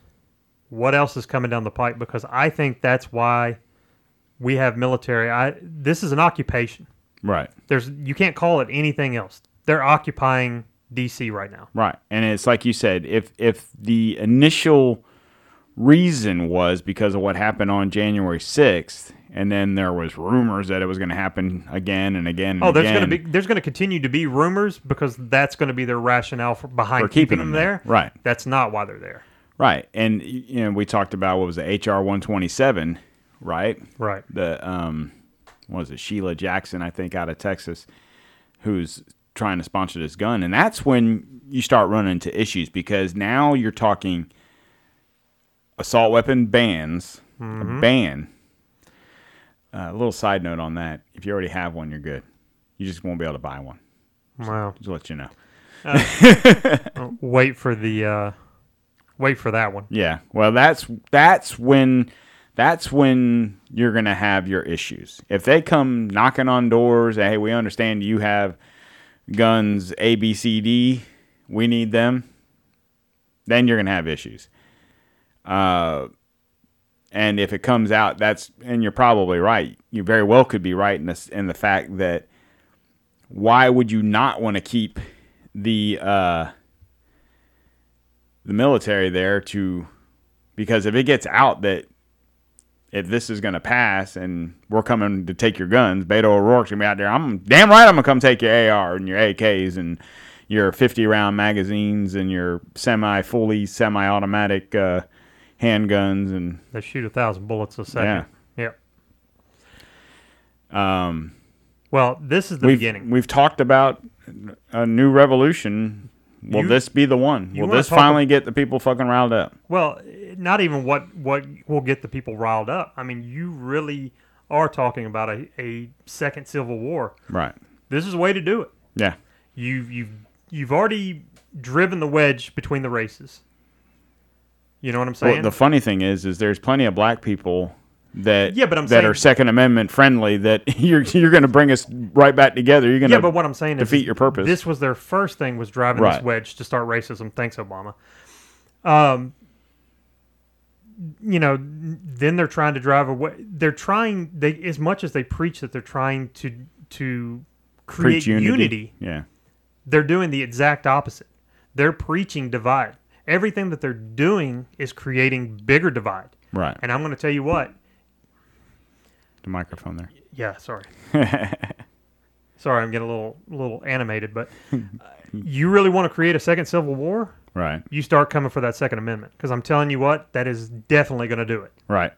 what else is coming down the pipe? Because I think that's why we have military. I this is an occupation. right, There's you can't call it anything else. They're occupying DC right now. right, and it's like you said, if if the initial reason was because of what happened on January sixth, and then there was rumors that it was going to happen again and again. And Oh, there's going to be there's going to continue to be rumors because that's going to be their rationale for behind For keeping them them there. there. Right. That's not why they're there. right, and you know we talked about what was the HR one twenty seven, right? Right. the um what was it Sheila Jackson I think out of Texas who's trying to sponsor this gun and that's when you start running into issues because now you're talking assault weapon bans a ban uh, a little side note on that if you already have one you're good you just won't be able to buy one Wow. just let you know Oh, wait for the uh, wait for that one. Yeah. Well, that's that's when that's when you're going to have your issues. If they come knocking on doors, hey, we understand you have guns A B C D, we need them. Then you're going to have issues. Uh and if it comes out that's and you're probably right. You very well could be right in this in the fact that why would you not want to keep the uh the military there to because if it gets out that if this is going to pass and we're coming to take your guns, Beto O'Rourke's going to be out there. I'm damn right I'm going to come take your AR and your AKs and your 50 round magazines and your semi fully semi automatic uh, handguns and They shoot a thousand bullets a second. Yeah. Yep. um, Well, this is the we've beginning. we've talked about a new revolution. Will You- this be the one? Will this finally get the people fucking riled up? Well, not even what what will get the people riled up. I mean, you really are talking about a, a second civil war. Right. This is a way to do it. Yeah. You've you've you've already driven the wedge between the races. You know what I'm saying? Well, the funny thing is, is there's plenty of black people that Yeah, but I'm that saying- are Second Amendment friendly. That you're you're going to bring us right back together. You're going to yeah, but what I'm saying is defeat your purpose. This was their first thing was driving Right. this wedge to start racism. Thanks, Obama. Um, you know, then they're trying to drive away. They're trying they as much as they preach that they're trying to to create unity. unity. Yeah. They're doing the exact opposite. They're preaching divide. Everything that they're doing is creating bigger divide. Right. And I'm going to tell you what. The microphone there. Yeah, sorry. sorry, I'm getting a little little animated, but uh, you really want to create a second civil war? Right. You start coming for that Second Amendment because I'm telling you what, that is definitely going to do it. Right.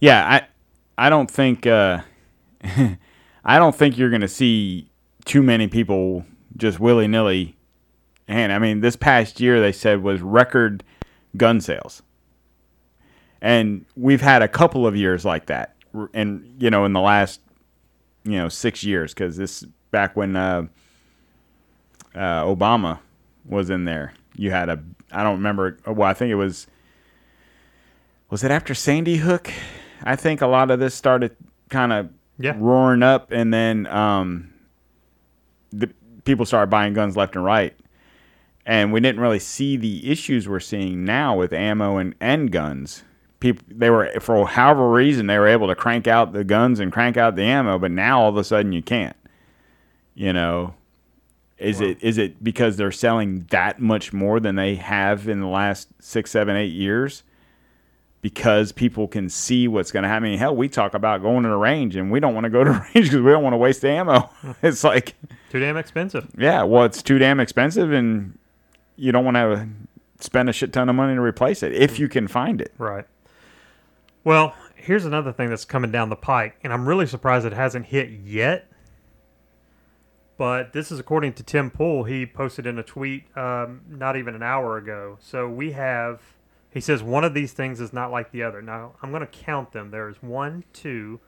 Yeah, I I don't think uh, I don't think you're going to see too many people just willy nilly. And I mean, this past year they said was record gun sales, and we've had a couple of years like that, and you know, in the last you know six years, because this back when uh, uh, Obama was in there, you had a I don't remember. Well, I think it was was it after Sandy Hook? I think a lot of this started kind of Yeah. roaring up, and then um, the people started buying guns left and right, and we didn't really see the issues we're seeing now with ammo and, and guns. People they were for however reason they were able to crank out the guns and crank out the ammo, but now all of a sudden you can't. You know, is it is it because they're selling that much more than they have in the last six, seven, eight years? Because people can see what's going to happen. I mean, hell, we talk about going to the range, and we don't want to go to the range because we don't want to waste the ammo. it's like, Too damn expensive. yeah, well, it's too damn expensive, and you don't want to spend a shit ton of money to replace it if mm. you can find it. Right. Well, here's another thing that's coming down the pike, and I'm really surprised it hasn't hit yet. But this is according to Tim Pool. He posted in a tweet um, not even an hour ago. So we have, he says, one of these things is not like the other. Now, I'm going to count them. There's one, two,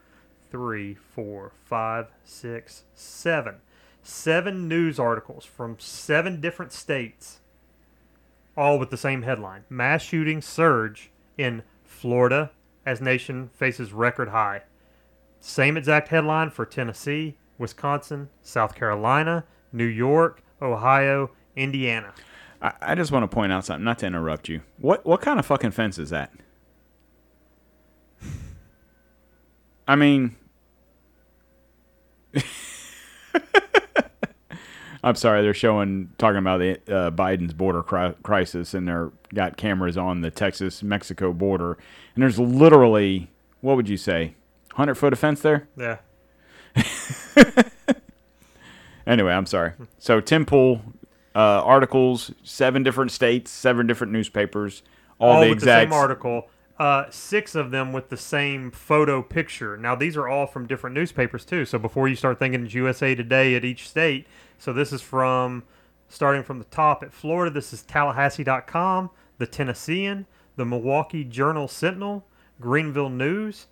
three, four, five, six, seven. Seven news articles from seven different states all with the same headline Mass shooting surge in Florida as nation faces record high. Same exact headline for Tennessee, Wisconsin, South Carolina, New York, Ohio, Indiana. I, just want to point out something, not to interrupt you. What what kind of fucking fence is that? I mean, I'm sorry, they're showing talking about the uh, Biden's border cri- crisis, and they're got cameras on the Texas Mexico border, and there's literally what would you say, hundred foot of fence there? Yeah. Anyway, I'm sorry. So Tim Pool uh, articles, seven different states, seven different newspapers, all, All, the with the exact same article. Uh, six of them with the same photo picture. Now, these are all from different newspapers, too. So before you start thinking it's USA Today at each state, so this is from starting from the top at Florida. This is Tallahassee.com, the Tennessean, the Milwaukee Journal Sentinel, Greenville News,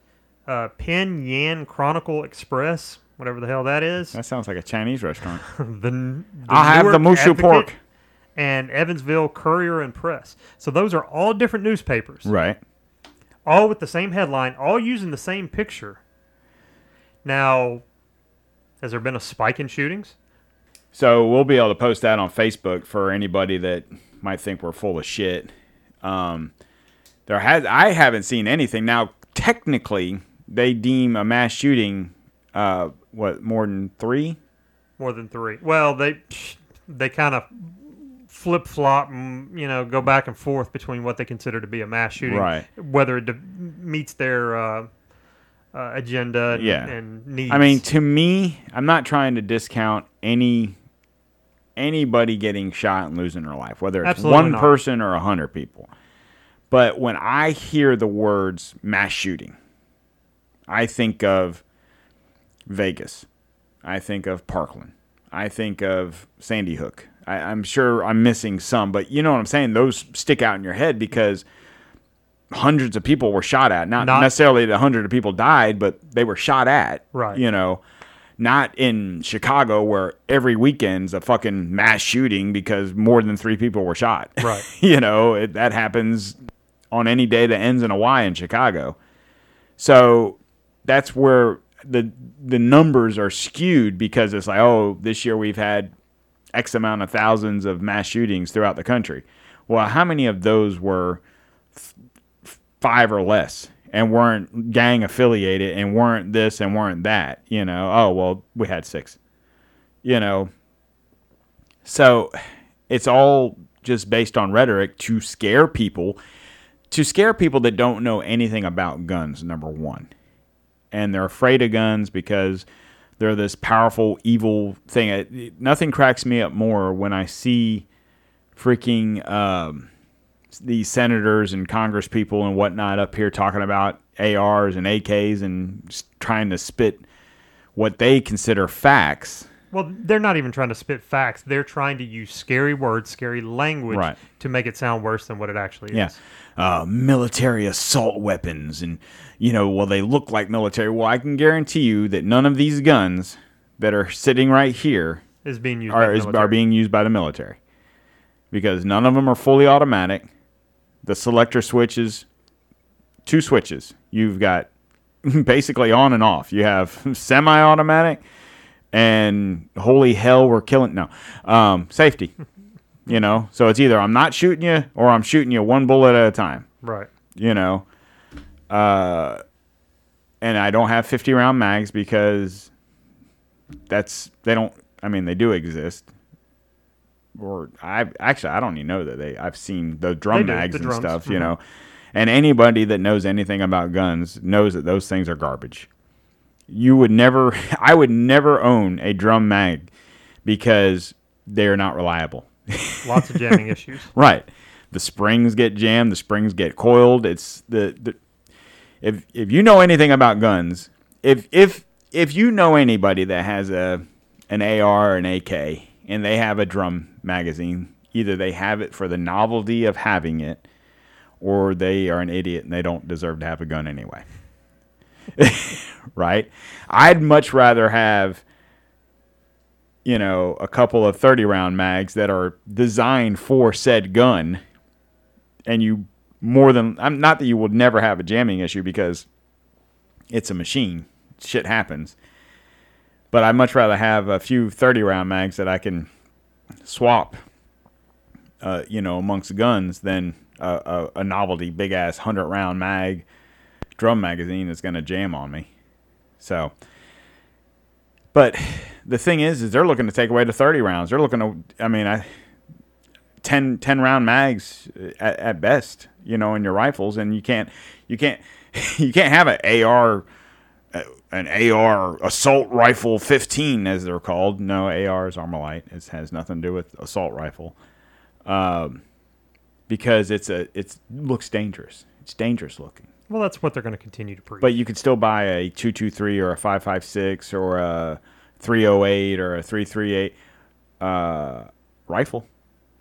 uh, Penn Yan Chronicle Express, whatever the hell that is. That sounds like a Chinese restaurant. the, the I'll have the mushu Advocate pork. and Evansville Courier and Press. So those are all different newspapers, Right. all with the same headline, all using the same picture. Now, has there been a spike in shootings? So we'll be able to post that on Facebook for anybody that might think we're full of shit. Um, there has I haven't seen anything. Now, technically, they deem a mass shooting uh, what more than three. More than three. Well, they they kind of flip flop and you know go back and forth between what they consider to be a mass shooting, Right. Whether it meets their uh, uh, agenda and, Yeah. and needs. I mean, to me, I'm not trying to discount any anybody getting shot and losing their life, whether it's Absolutely one not. person or a hundred people. But when I hear the words mass shooting, I think of Vegas. I think of Parkland. I think of Sandy Hook. I, I'm sure I'm missing some, but you know what I'm saying? Those stick out in your head because hundreds of people were shot at. Not, Not- necessarily the hundred of people died, but they were shot at. Right. You know, not in Chicago where every weekend's a fucking mass shooting because more than three people were shot. Right. you know, it, that happens on any day that ends in a Y in Chicago. So that's where the the numbers are skewed because it's like, oh, this year we've had X amount of thousands of mass shootings throughout the country. Well, how many of those were f- five or less and weren't gang affiliated and weren't this and weren't that? You know, oh, well, we had six. You know, so it's all just based on rhetoric to scare people, to scare people that don't know anything about guns, number one. And they're afraid of guns because they're this powerful, evil thing. It- nothing cracks me up more when I see freaking um, these senators and Congress people and whatnot up here talking about ARs and AKs and trying to spit what they consider facts. Well, they're not even trying to spit facts. They're trying to use scary words, scary language Right. to make it sound worse than what it actually Yeah. is. Uh, military assault weapons. And, you know, well, they look like military. Well, I can guarantee you that none of these guns that are sitting right here Is being used are, is, are being used by the military because none of them are fully automatic. The selector switches, two switches. You've got basically on and off. You have semi-automatic and holy hell, we're killing no um, safety. you know, so it's either I'm not shooting you or I'm shooting you one bullet at a time. Right. You know, uh, and I don't have 50 round mags because that's they don't. I mean, they do exist. Or I actually I don't even know that they. I've seen the drum do, mags the and drums, stuff. You mhm. know, and anybody that knows anything about guns knows that those things are garbage. You would never. I would never own a drum mag because they are not reliable. Lots of jamming issues. Right. The springs get jammed. The springs get coiled. It's the, the if if you know anything about guns, if if if you know anybody that has a an AR or an AK and they have a drum magazine, either they have it for the novelty of having it, or they are an idiot and they don't deserve to have a gun anyway. right? I'd much rather have you know, a couple of 30 round mags that are designed for said gun and you more than I'm not that you would never have a jamming issue because it's a machine. Shit happens. But I'd much rather have a few 30 round mags that I can swap uh, you know, amongst guns than a, a, a novelty big ass 100 round mag drum magazine that's going to jam on me. So but the thing is, is they're looking to take away the 30 rounds. They're looking to, I mean, I, 10, 10 round mags at, at best, you know, in your rifles. And you can't, you can't, you can't have an AR, uh, an AR assault rifle 15 as they're called. No, AR is Armalite. It has nothing to do with assault rifle. Um, because it's a, it's looks dangerous. It's dangerous looking. Well, that's what they're going to continue to preach. But you could still buy a 223 or a 556 or a 308 or a 338 uh, rifle,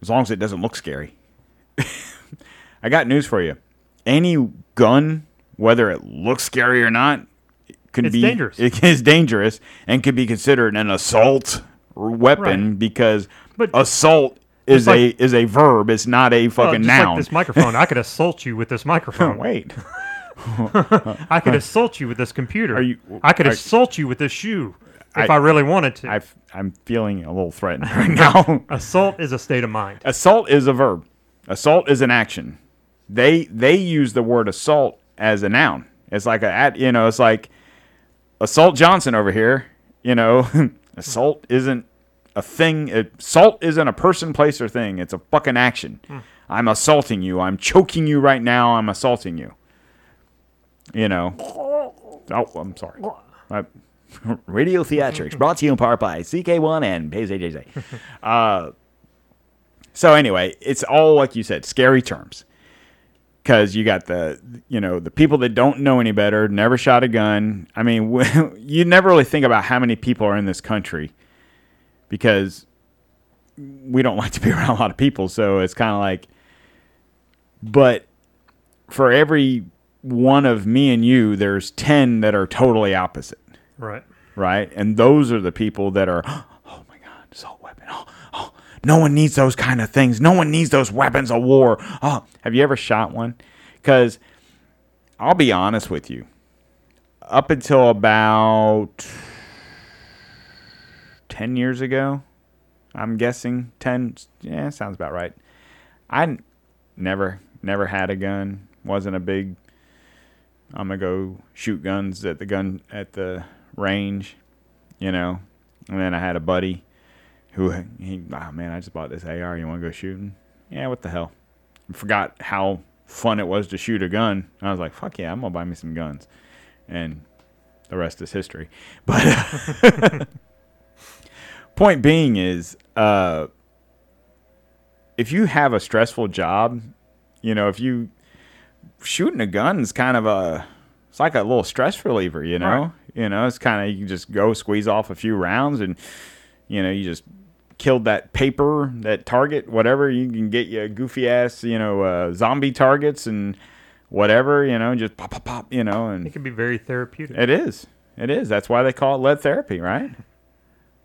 as long as it doesn't look scary. I got news for you. Any gun, whether it looks scary or not, can It's be dangerous. It is dangerous and could be considered an assault weapon Right. because But- assault is like- a is a verb. It's not a oh, Well, fucking just noun. like this microphone, I could assault you with this microphone. Wait. I could assault you with this computer. You- I could are- assault you with this shoe if I- I, really wanted to. I've, I'm feeling a little threatened right now. assault is a state of mind. assault is a verb. Assault is an action. They they use the word assault as a noun. It's like a you know it's like assault Johnson over here. You know, assault isn't a thing. Assault isn't a person, place, or thing. It's a fucking action. I'm assaulting you. I'm choking you right now. I'm assaulting you. You know. Oh, I'm sorry. I- Radio Theatrics brought to you in part by CK1 and PayZJZ. uh, so anyway, it's all like you said, scary terms. Because you got the, you know, the people that don't know any better, never shot a gun. I mean, you never really think about how many people are in this country because we don't like to be around a lot of people. So it's kind of like, but for every one of me and you, there's 10 that are totally opposite Right. right? And those are the people that are, oh my God, assault weapon. Oh, oh, no one needs those kind of things. No one needs those weapons of war. Oh, have you ever shot one? Because I'll be honest with you. Up until about 10 years ago, I'm guessing 10, yeah, sounds about right. I never, never had a gun. Wasn't a big, I'm going to go shoot guns at the gun, at the range, you know. And then I had a buddy who he, oh man, I just bought this AR. You want to go shooting? Yeah, what the hell? I forgot how fun it was to shoot a gun. I was like, fuck yeah, I'm gonna buy me some guns, and the rest is history. But point being is, uh, if you have a stressful job, you know, if you shooting a gun is kind of a it's like a little stress reliever, you know. Right. You know, it's kind of you just go squeeze off a few rounds, and you know you just killed that paper, that target, whatever. You can get you goofy ass, you know, uh, zombie targets and whatever, you know, just pop, pop, pop, you know, and It can be very therapeutic. it is, it is. That's why they call it lead therapy, right?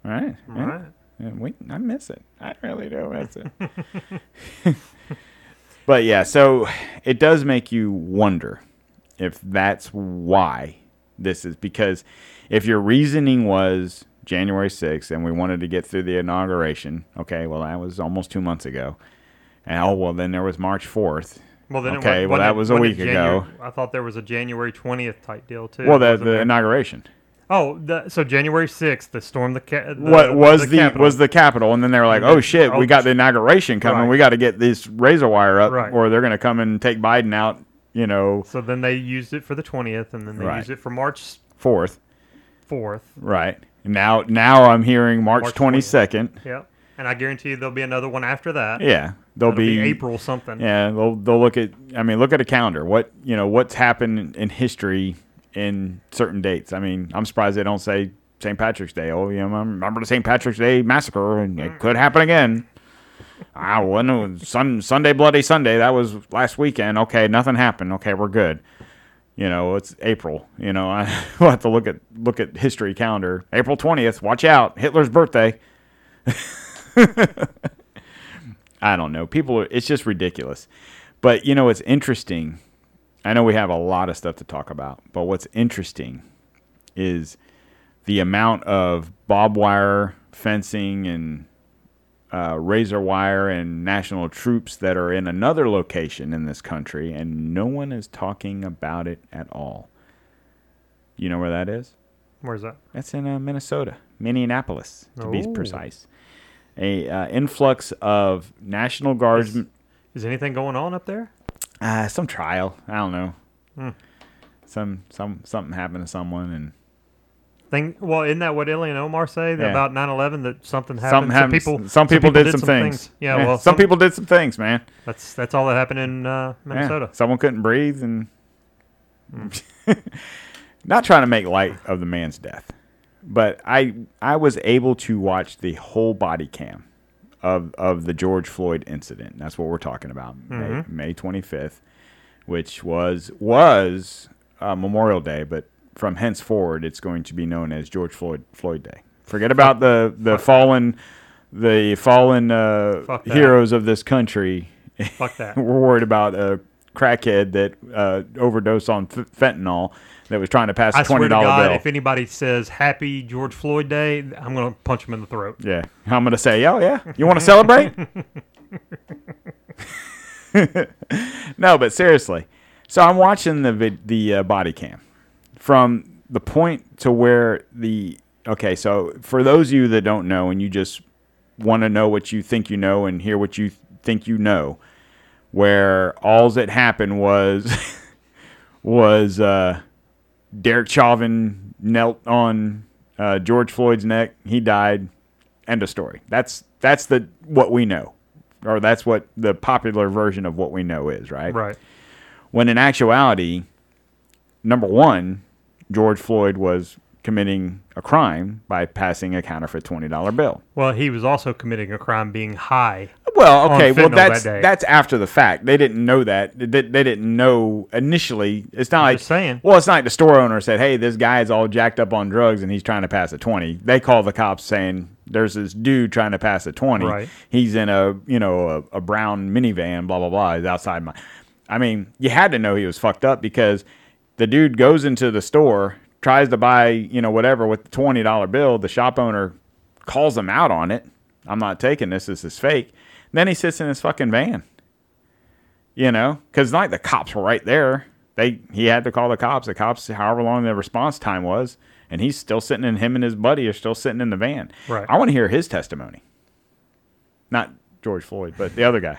Right. Yeah. Right. Yeah, we, I miss it. I really do miss it. but yeah, so it does make you wonder if that's why this is because if your reasoning was January 6th and we wanted to get through the inauguration, okay, well, that was almost two months ago. And oh, well, then there was March 4th. Well, then Okay, well, that it- was a week ago. I thought there was a January 20th type deal too. Well, the, the there? inauguration. Oh, the, so January 6th, the storm the, ca- the what was the, Capitol. was the Capitol, and then they were like, "Oh shit, oh, we got the oh, inauguration coming. Right. We got to get this razor wire up, Right. or they're going to come and take Biden out." You know, So then they used it for the 20th, and then they Right. used it for March fourth, 4th. right? Now, now I'm hearing March March twenty second. Yep. And I guarantee you there'll be another one after that. Yeah, they'll It'll be, April something. Yeah, they'll they'll look at. I mean, look at a calendar. What you know, what's happened in history in certain dates. I mean, I'm surprised they don't say St. Patrick's Day. Oh, you know, remember the St. Patrick's Day massacre, and it mm-hmm. could happen again. Ah, I wasn't Sun, Sunday Bloody Sunday. That was last weekend. Okay, nothing happened. Okay, we're good. You know, it's April. You know, I will have to look at look at history calendar. April twentieth. Watch out, Hitler's birthday. I don't know. People, are, it's just ridiculous. But you know, it's interesting. I know we have a lot of stuff to talk about, but what's interesting is the amount of barbed wire fencing and uh, razor wire and national troops that are in another location in this country, and no one is talking about it at all. You know where that is? Where's that? That's in uh, Minnesota, Minneapolis, to be precise. A uh, influx of National Guards, Is- Is anything going on up there? uh, some trial. I don't know. Hmm. Some some something happened to someone, and Thing. Well, isn't that what Ilhan Omar say Yeah. about 9/11 that something happened? something happened. Some people. some people did some things. Yeah, Well, some, people did some things, man. That's that's all that happened in uh, Yeah. Minnesota. Someone couldn't breathe, and not trying to make light of the man's death, but I I was able to watch the whole body cam of of the George Floyd incident. That's what we're talking about. Mhm. May May twenty fifth, which was was uh, Memorial Day, but from henceforward, it's going to be known as George Floyd Floyd Day. Forget about the the fallen the fallen uh, heroes of this country. Fuck that. We're worried about a crackhead that uh, overdosed on f- fentanyl that was trying to pass a I twenty dollar dollar bill. if anybody says Happy George Floyd Day, I'm gonna punch him in the throat. yeah, I'm gonna say, oh yeah, you want to celebrate? no, but seriously. So I'm watching the vid- the uh, body cam from the point to where the okay. So for those of you that don't know, and you just want to know what you think you know and hear what you think you know, where all that happened was was uh, Derek Chauvin knelt on uh, George Floyd's neck. He died. End of story. That's that's the what we know, or that's what the popular version of what we know is, right? Right. When in actuality, number one, George Floyd was committing a crime by passing a counterfeit twenty dollar bill. Well, he was also committing a crime being high. Well, okay, well fentanyl that that's that's after the fact. They didn't know that. They, they didn't know initially. It's not like saying. Well, it's not like the store owner said, "Hey, this guy is all jacked up on drugs and he's trying to pass a 20." They call the cops saying, "There's this dude trying to pass a 20. Right. He's in a you know a, a brown minivan. Blah blah blah. He's outside my." I mean, you had to know he was fucked up because the dude goes into the store, tries to buy you know whatever with the twenty dollar bill. The shop owner calls him out on it. I'm not taking this. This is fake. Then he sits in his fucking van. You know, because like the cops were right there. They he had to call the cops. The cops, however long the response time was, and he's still sitting in. Him and his buddy are still sitting in the van. Right. I want to hear his testimony. Not George Floyd, but the other guy.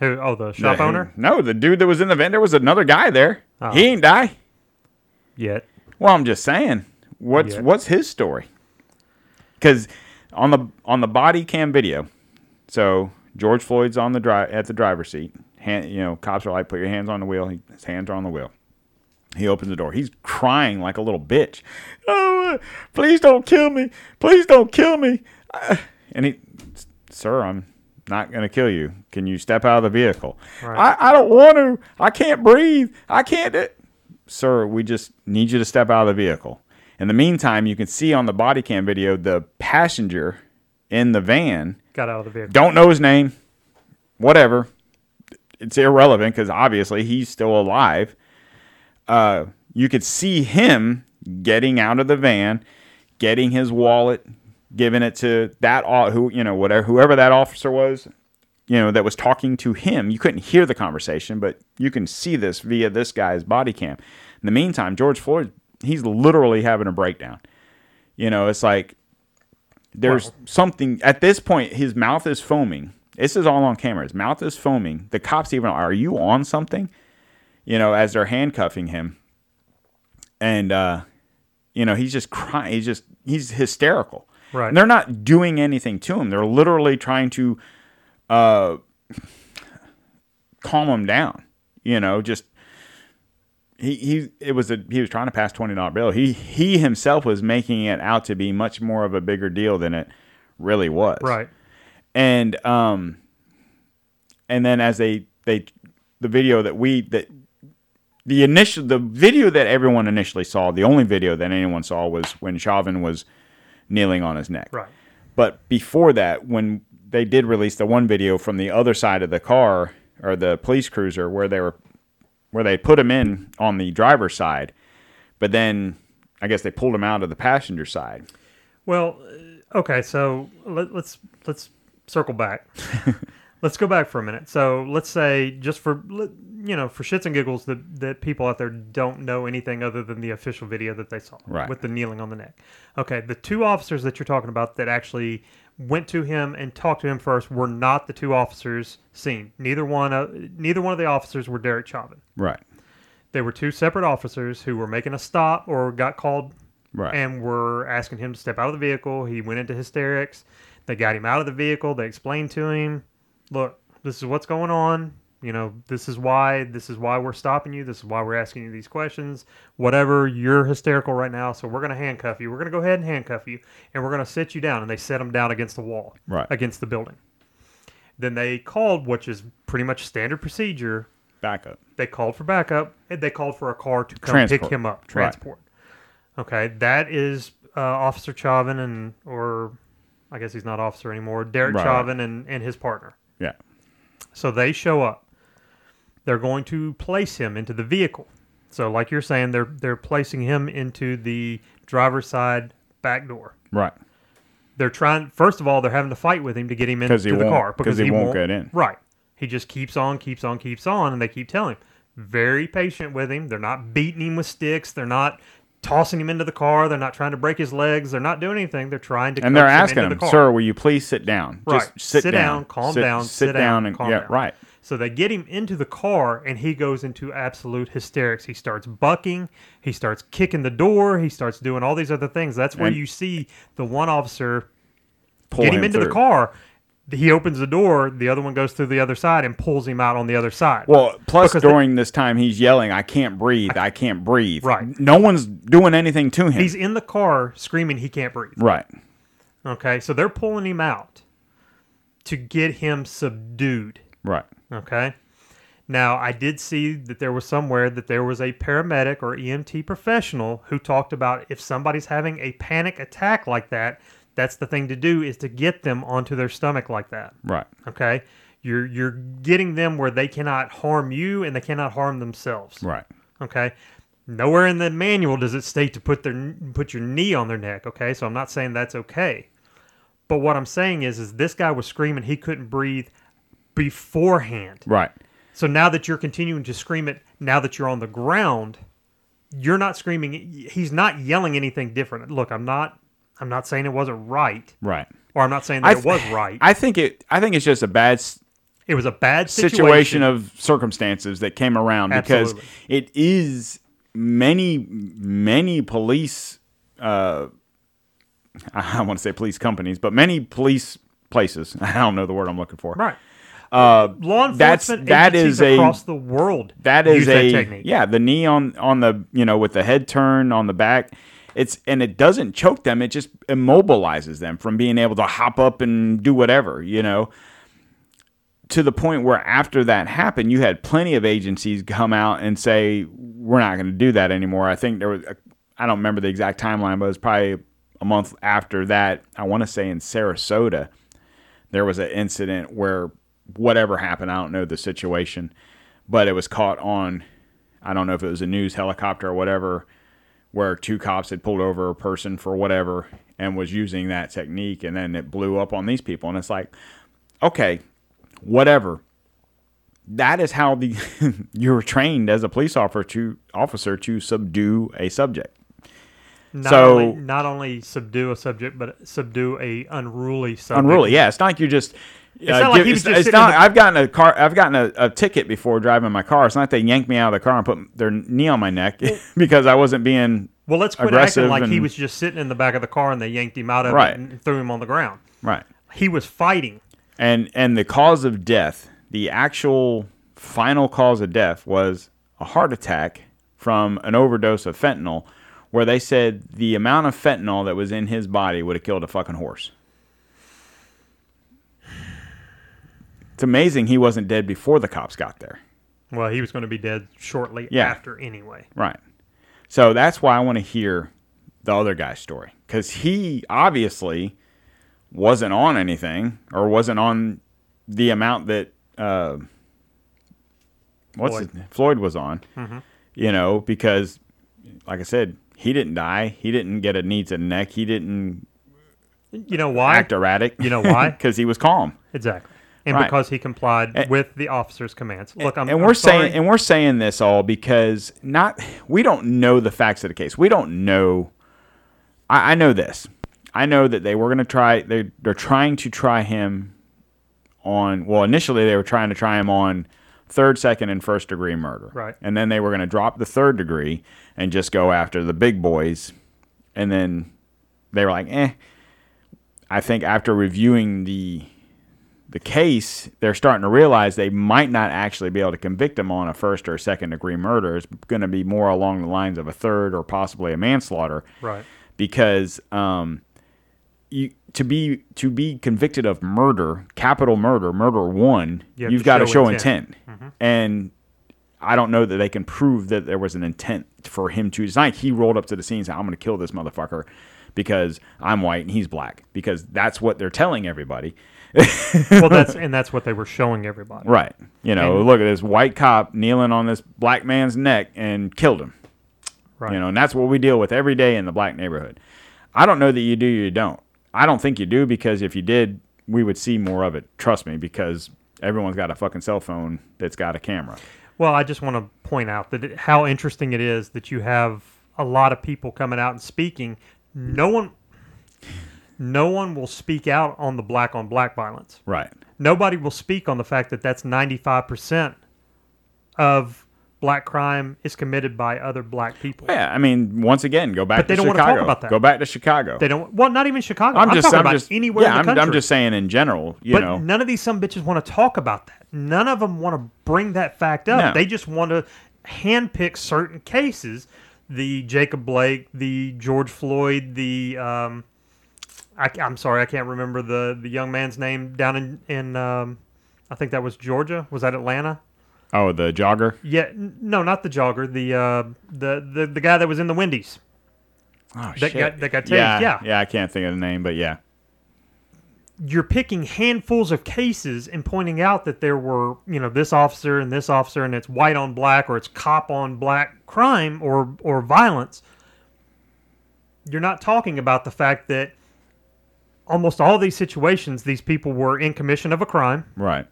Who? Oh, the shop The- owner. No, the dude that was in the van. There was another guy there. Oh. He ain't die. Yet. Well, I'm just saying, what's Yeah. what's his story? Because on the on the body cam video, so George Floyd's on the dri- at the driver's seat. Hand, you know, cops are like, "Put your hands on the wheel." He, his hands are on the wheel. He opens the door. He's crying like a little bitch. Oh, uh, please don't kill me. Please don't kill me. Uh, and he, sir, I'm not going to kill you. Can you step out of the vehicle? Right. I, I don't want to. I can't breathe. I can't. Do-. Sir, we just need you to step out of the vehicle. In the meantime, you can see on the body cam video the passenger in the van. Got out of the vehicle. Don't know his name. Whatever. It's irrelevant because obviously he's still alive. Uh, you could see him getting out of the van, getting his wallet, giving it to that who you know whatever whoever that officer was, you know that was talking to him. You couldn't hear the conversation, but you can see this via this guy's body cam. In the meantime, George Floyd, he's literally having a breakdown. You know, it's like there's Wow. something at this point. His mouth is foaming. This is all on camera. His mouth is foaming. The cops even are you on something? You know, as they're handcuffing him, and uh, you know he's just crying. He's just he's hysterical. Right. And they're not doing anything to him. They're literally trying to uh, calm him down. You know, just he he it was a he was trying to pass twenty dollar bill. He he himself was making it out to be much more of a bigger deal than it really was. Right. And um and then as they they the video that we that the initial the video that everyone initially saw, the only video that anyone saw was when Chauvin was kneeling on his neck. Right. But before that, when they did release the one video from the other side of the car or the police cruiser where they were where they put him in on the driver's side, but then I guess they pulled him out of the passenger side. Well, uh, okay, so let, let's let's circle back. let's go back for a minute. So let's say just for you know for shits and giggles that that people out there don't know anything other than the official video that they saw Right. with the kneeling on the neck. Okay, the two officers that you're talking about that actually went to him and talked to him first were not the two officers seen. Neither one of neither one of the officers were Derek Chauvin. Right. They were two separate officers who were making a stop or got called Right. and were asking him to step out of the vehicle. He went into hysterics. They got him out of the vehicle. They explained to him, "Look, this is what's going on. You know, this is why. This is why we're stopping you. This is why we're asking you these questions. Whatever, you're hysterical right now, so we're going to handcuff you. We're going to go ahead and handcuff you, and we're going to sit you down." And they set him down against the wall, Right. against the building. Then they called, which is pretty much standard procedure. Backup. They called for backup. And they called for a car to come Transport. pick him up. Right. Transport. Okay, that is uh, Officer Chauvin and, or I guess he's not officer anymore. Derek Right. Chauvin and, and his partner. Yeah. So they show up. They're going to place him into the vehicle. So, like you're saying, they're they're placing him into the driver's side back door. Right. They're trying. First of all, they're having to fight with him to get him into he the won't- he won't get in. Right. He just keeps on, keeps on, keeps on, and they keep telling him. Very patient with him. They're not beating him with sticks. They're not tossing him into the car. They're not trying to break his legs. They're not doing anything. They're trying to. And they're asking him, the "Sir, will you please sit down? Right. Just sit, Sit down, calm Sit- down, sit, sit down, down, and calm yeah, down. right. So they get him into the car and he goes into absolute hysterics. He starts bucking, he starts kicking the door, he starts doing all these other things. That's where And- you see the one officer Pull get him, into the car. He opens the door, the other one goes through the other side and pulls him out on the other side. Well, plus Because during this time he's yelling, "I can't breathe! I can't breathe!" Right. No one's doing anything to him. He's in the car screaming he can't breathe. right. Okay, so they're pulling him out to get him subdued. Right. Okay. Now, I did see that there was somewhere that there was a paramedic or EMT professional who talked about if somebody's having a panic attack like that, that's the thing to do is to get them onto their stomach like that. Right. Okay? You're you're getting them where they cannot harm you and they cannot harm themselves. Right. Okay. Nowhere in the manual does it state to put their put your knee on their neck. Okay, so I'm not saying that's okay, but what I'm saying is, is this guy was screaming he couldn't breathe beforehand. Right. So now that you're continuing to scream it, now that you're on the ground, you're not screaming. He's not yelling anything different. Look, I'm not. I'm not saying it wasn't right, Right. or I'm not saying that I it was right. I think it. I think it's just a bad it was a bad situation, situation. of circumstances that came around because Absolutely. it is many many police. Uh, I want to say police companies, but many police places. I don't know the word I'm looking for. right. Uh, Law that's enforcement that agencies a across the world. that is a that technique. yeah the knee on on the you know with the head turn on the back it's and it doesn't choke them it just immobilizes them from being able to hop up and do whatever you know? To the point where after that happened you had plenty of agencies come out and say we're not going to do that anymore. I think there was a, i don't remember the exact timeline but it was probably a month after that i want to say in sarasota there was an incident where whatever happened, I don't know the situation, but it was caught on, I don't know if it was a news helicopter or whatever, where two cops had pulled over a person for whatever and was using that technique, and then it blew up on these people. And it's like, okay, whatever. That is how the you're trained as a police officer to officer to subdue a subject. Not So- only, not only subdue a subject, but subdue a unruly subject. unruly. Yeah, it's not like you're just. Uh, not like give- he was it's, just it's not. the- I've gotten a car. I've gotten a, a ticket before driving my car. It's not like they yanked me out of the car and put their knee on my neck because I wasn't being Well, let's quit acting like he was just sitting in the back of the car and they yanked him out of Right. it and threw him on the ground. right. He was fighting. And and the cause of death, the actual final cause of death was a heart attack from an overdose of fentanyl, where they said the amount of fentanyl that was in his body would have killed a fucking horse. It's amazing he wasn't dead before the cops got there. Well, he was going to be dead shortly Yeah. after anyway. Right. So that's why I want to hear the other guy's story because he obviously wasn't on anything or wasn't on the amount that uh, what's Floyd. His, Floyd was on. You know, because like I said, he didn't die. He didn't get a knee to the neck. He didn't You know why? act erratic. You know why? Because he was calm. Exactly. And Right. because he complied And- with the officer's commands. Look, I'm and I'm we're sorry. saying and we're saying this all because not we don't know the facts of the case. We don't know. I, I know this. I know that they were going to try. They they're trying to try him on. Well, initially they were trying to try him on third, second, and first degree murder. Right. And then they were going to drop the third degree and just go after the big boys. And then they were like, eh. I think after reviewing the the case, they're starting to realize they might not actually be able to convict him on a first or second degree murder. It's going to be more along the lines of a third or possibly a manslaughter. Right. Because um, you to be to be convicted of murder, capital murder, murder one, You have you've to got to show show intent. Mm-hmm. and I don't know that they can prove that there was an intent for him to. It's not like he rolled up to the scene and said, "I'm going to kill this motherfucker." Because I'm white and he's black, because that's what they're telling everybody. Well, that's and that's what they were showing everybody. Right. You know, And- look at this white cop kneeling on this black man's neck and killed him. Right. You know, and that's what we deal with every day in the black neighborhood. I don't know that you do, you don't. I don't think you do because if you did, we would see more of it. Trust me, because everyone's got a fucking cell phone that's got a camera. Well, I just want to point out that it, how interesting it is that you have a lot of people coming out and speaking. No one, no one will speak out on the black on black violence. Right. Nobody will speak on the fact that that's ninety five percent of black crime is committed by other black people. Yeah, I mean, once again, go back to Chicago. But they to don't wanna talk about that. Go back to Chicago. They don't. Well, not even Chicago. I'm I'm, just, talking I'm about just, anywhere yeah, I'm. I'm just saying in general, you but know. none of these some bitches want to talk about that. None of them want to bring that fact up. No. They just want to handpick certain cases. The Jacob Blake, the George Floyd, the um, I, am sorry, I can't remember the the young man's name down in in um, I think that was Georgia. Was that Atlanta? Oh, the jogger. Yeah, n- no, not the jogger. The uh, the the the guy that was in the Wendy's. Oh That shit. got- that got tased, yeah, yeah. yeah. I can't think of the name, but yeah. you're picking handfuls of cases and pointing out that there were, you know, this officer and this officer and it's white on black or it's cop on black crime or or violence. You're not talking about the fact that almost all these situations these people were in commission of a crime, Right.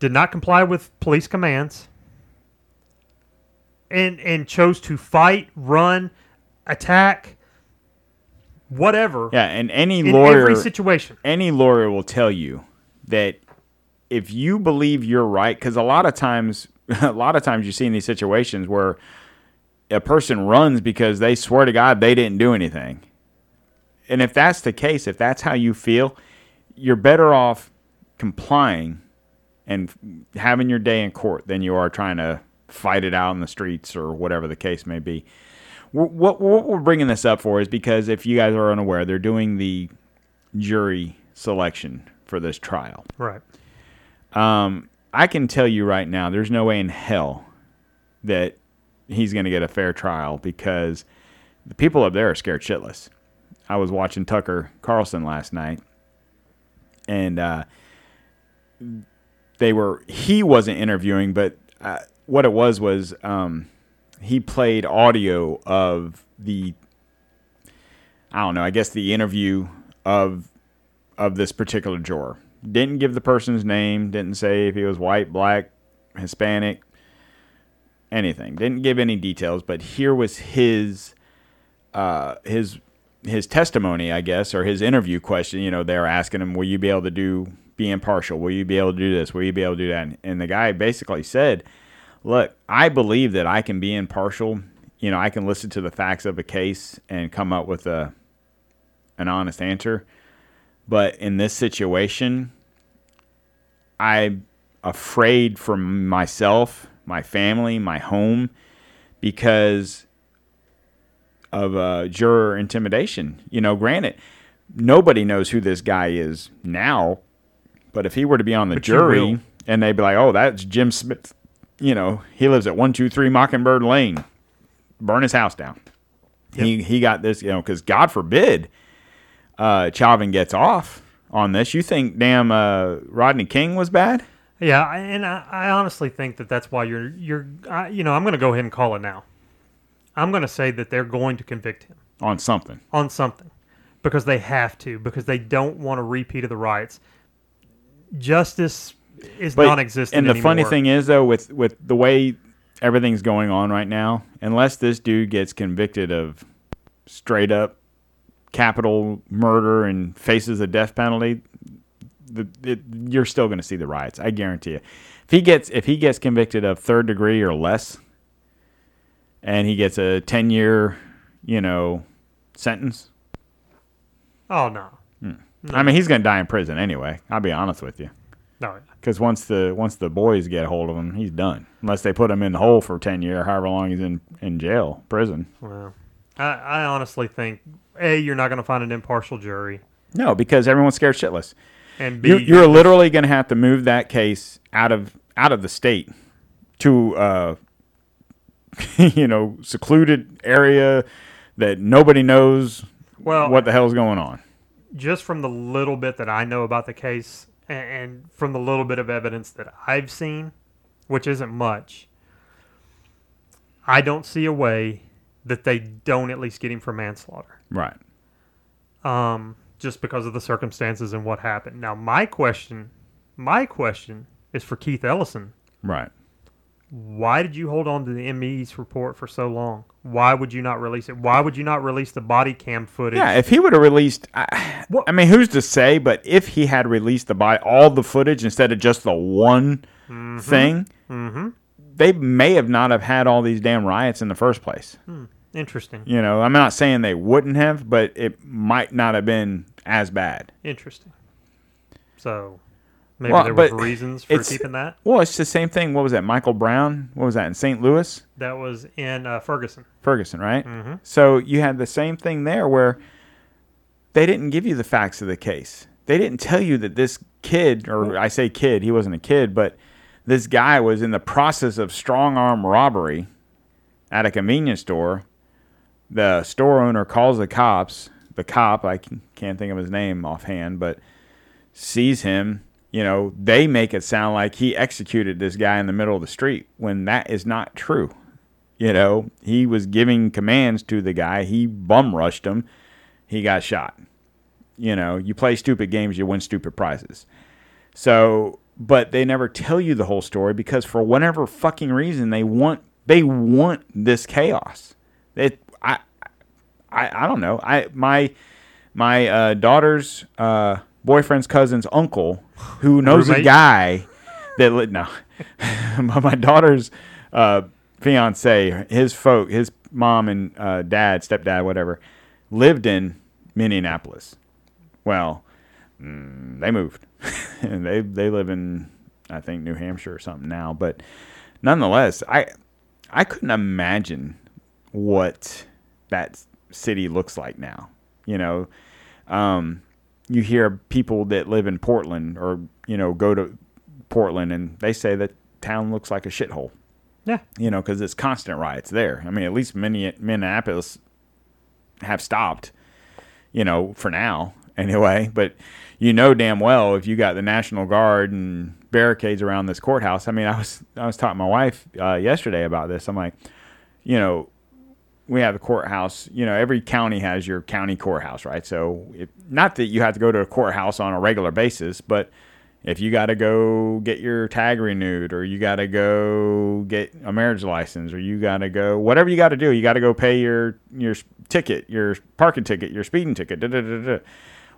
did not comply with police commands and and chose to fight, run, attack whatever Yeah, and any in lawyer every situation. any lawyer will tell you that if you believe you're right because a lot of times a lot of times you see in these situations where a person runs because they swear to god they didn't do anything and if that's the case if that's how you feel you're better off complying and having your day in court than you are trying to fight it out in the streets or whatever the case may be. What, what we're bringing this up for is because if you guys are unaware, they're doing the jury selection for this trial. Right. Um, I can tell you right now, there's no way in hell that he's going to get a fair trial because the people up there are scared shitless. I was watching Tucker Carlson last night, and uh, they were he wasn't interviewing, but uh, what it was was um, he played audio of the I don't know, I guess the interview of of this particular juror. Didn't give the person's name, didn't say if he was white, black, Hispanic, anything. Didn't give any details, but here was his uh, his his testimony, I guess, or his interview question. You know, they were asking him, "Will you be able to do be impartial? Will you be able to do this? Will you be able to do that?" And, and the guy basically said, "Look, I believe that I can be impartial. You know, I can listen to the facts of a case and come up with a an honest answer." But in this situation, I'm afraid for myself, my family, my home, because of uh, juror intimidation. You know, granted, nobody knows who this guy is now, but if he were to be on the But jury and they'd be like, "Oh, that's Jim Smith," you know, he lives at one two three Mockingbird Lane, burn his house down. He he got this, you know, because God forbid, uh, Chauvin gets off on this. You think damn uh, Rodney King was bad? Yeah, and I, I honestly think that that's why you're you're I, you know I'm going to go ahead and call it now. I'm going to say that they're going to convict him on something. on something because they have to because they don't want a repeat of the riots. Justice is But- non-existent. And the funny thing is, though, with with the way everything's going on right now, unless this dude gets convicted of straight up capital murder and faces a death penalty, the, it, you're still going to see the riots. I guarantee you. If he gets if he gets convicted of third degree or less, and he gets a ten year, you know, sentence. oh no, I mean, he's going to die in prison anyway. I'll be honest with you. no, Because once the once the boys get a hold of him, he's done. Unless they put him in the hole for ten years, however long he's in in jail, prison. well, I, I honestly think a you're not going to find an impartial jury, No, because everyone's scared shitless. and b You're, you're literally going to have to move that case out of out of the state to uh, you know secluded area that nobody knows well what the hell's going on. just from the little bit that I know about the case and, and from the little bit of evidence that I've seen, which isn't much, I don't see a way that they don't at least get him for manslaughter. Right. Um, just because of the circumstances and what happened. Now, my question, my question is for Keith Ellison. Right. Why did you hold on to the ME's report for so long? Why would you not release it? Why would you not release the body cam footage? Yeah, if he would have released, I, I mean, who's to say? But if he had released the by all the footage instead of just the one thing, mm-hmm. they may have not have had all these damn riots in the first place. Interesting. You know, I'm not saying they wouldn't have, but it might not have been as bad. Interesting. So maybe Well, there but reasons for keeping that. Well, it's the same thing. What was that? Michael Brown. What was that in St. Louis? That was in uh, Ferguson. Ferguson, right? Mhm. So you had the same thing there where they didn't give you the facts of the case. They didn't tell you that this kid, or I say kid, he wasn't a kid, but this guy was in the process of strong arm robbery at a convenience store. The store owner calls the cops. The cop, I can- can't think of his name offhand, but sees him. You know, they make it sound like he executed this guy in the middle of the street when that is not true. You know, he was giving commands to the guy. He bum rushed him. He got shot. You know, you play stupid games, you win stupid prizes. So, but they never tell you the whole story because for whatever fucking reason they want they want this chaos. It I I I don't know. I my my uh, daughter's uh, boyfriend's cousin's uncle who knows a guy that li- no my daughter's uh, fiance his folk his mom and uh, dad stepdad whatever lived in Minneapolis well mm, they moved and they they live in I think New Hampshire or something now. But nonetheless, I I couldn't imagine what that city looks like now. You know, um, you hear people that live in Portland or you know go to Portland and they say that town looks like a shithole. Yeah. You know, because it's constant riots there. I mean, at least many Minneapolis have stopped. You know, for now anyway. But you know damn well if you got the National Guard and barricades around this courthouse. I mean, I was I was talking to my wife uh, yesterday about this. I'm like, you know, we have a courthouse. You know, every county has your county courthouse, right? So, it, not that you have to go to a courthouse on a regular basis, but if you got to go get your tag renewed, or you got to go get a marriage license, or you got to go whatever you got to do, you got to go pay your your ticket, your parking ticket, your speeding ticket, da, da, da, da.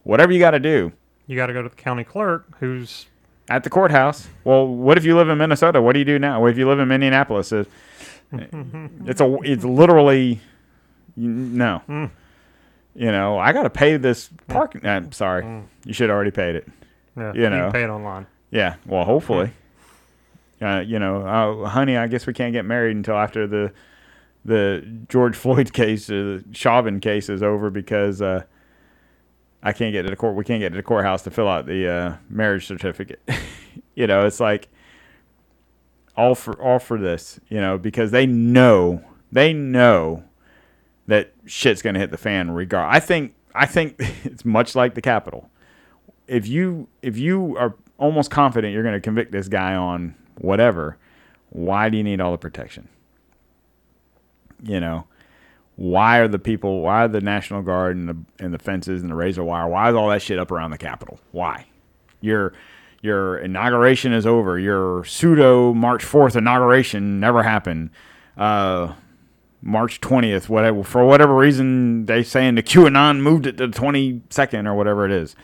whatever you got to do You got to go to the county clerk, who's at the courthouse. Well, what if you live in Minnesota? What do you do now? What if you live in Minneapolis? Uh, It's, a it's literally no. You know, I got to pay this parking. I'm sorry, you should already paid it. yeah, You you know. can pay it online. Yeah, well, hopefully. Uh, you know, uh, honey, I guess we can't get married until after the the George Floyd case, uh, the Chauvin case is over because uh, I can't get to the court. We can't get to the courthouse to fill out the uh, marriage certificate. you know, it's like all for all for this. You know, because they know they know that shit's gonna hit the fan regard. I think I think it's much like the Capitol if you if you are almost confident you're to convict this guy on whatever, why do you need all the protection? You know, why are the people? Why are the National Guard and the and the fences and the razor wire? Why is all that shit up around the Capitol? Why? Your your inauguration is over. Your pseudo March fourth inauguration never happened. Uh, March twentieth, whatever for whatever reason they saying the QAnon moved it to the twenty second or whatever it is.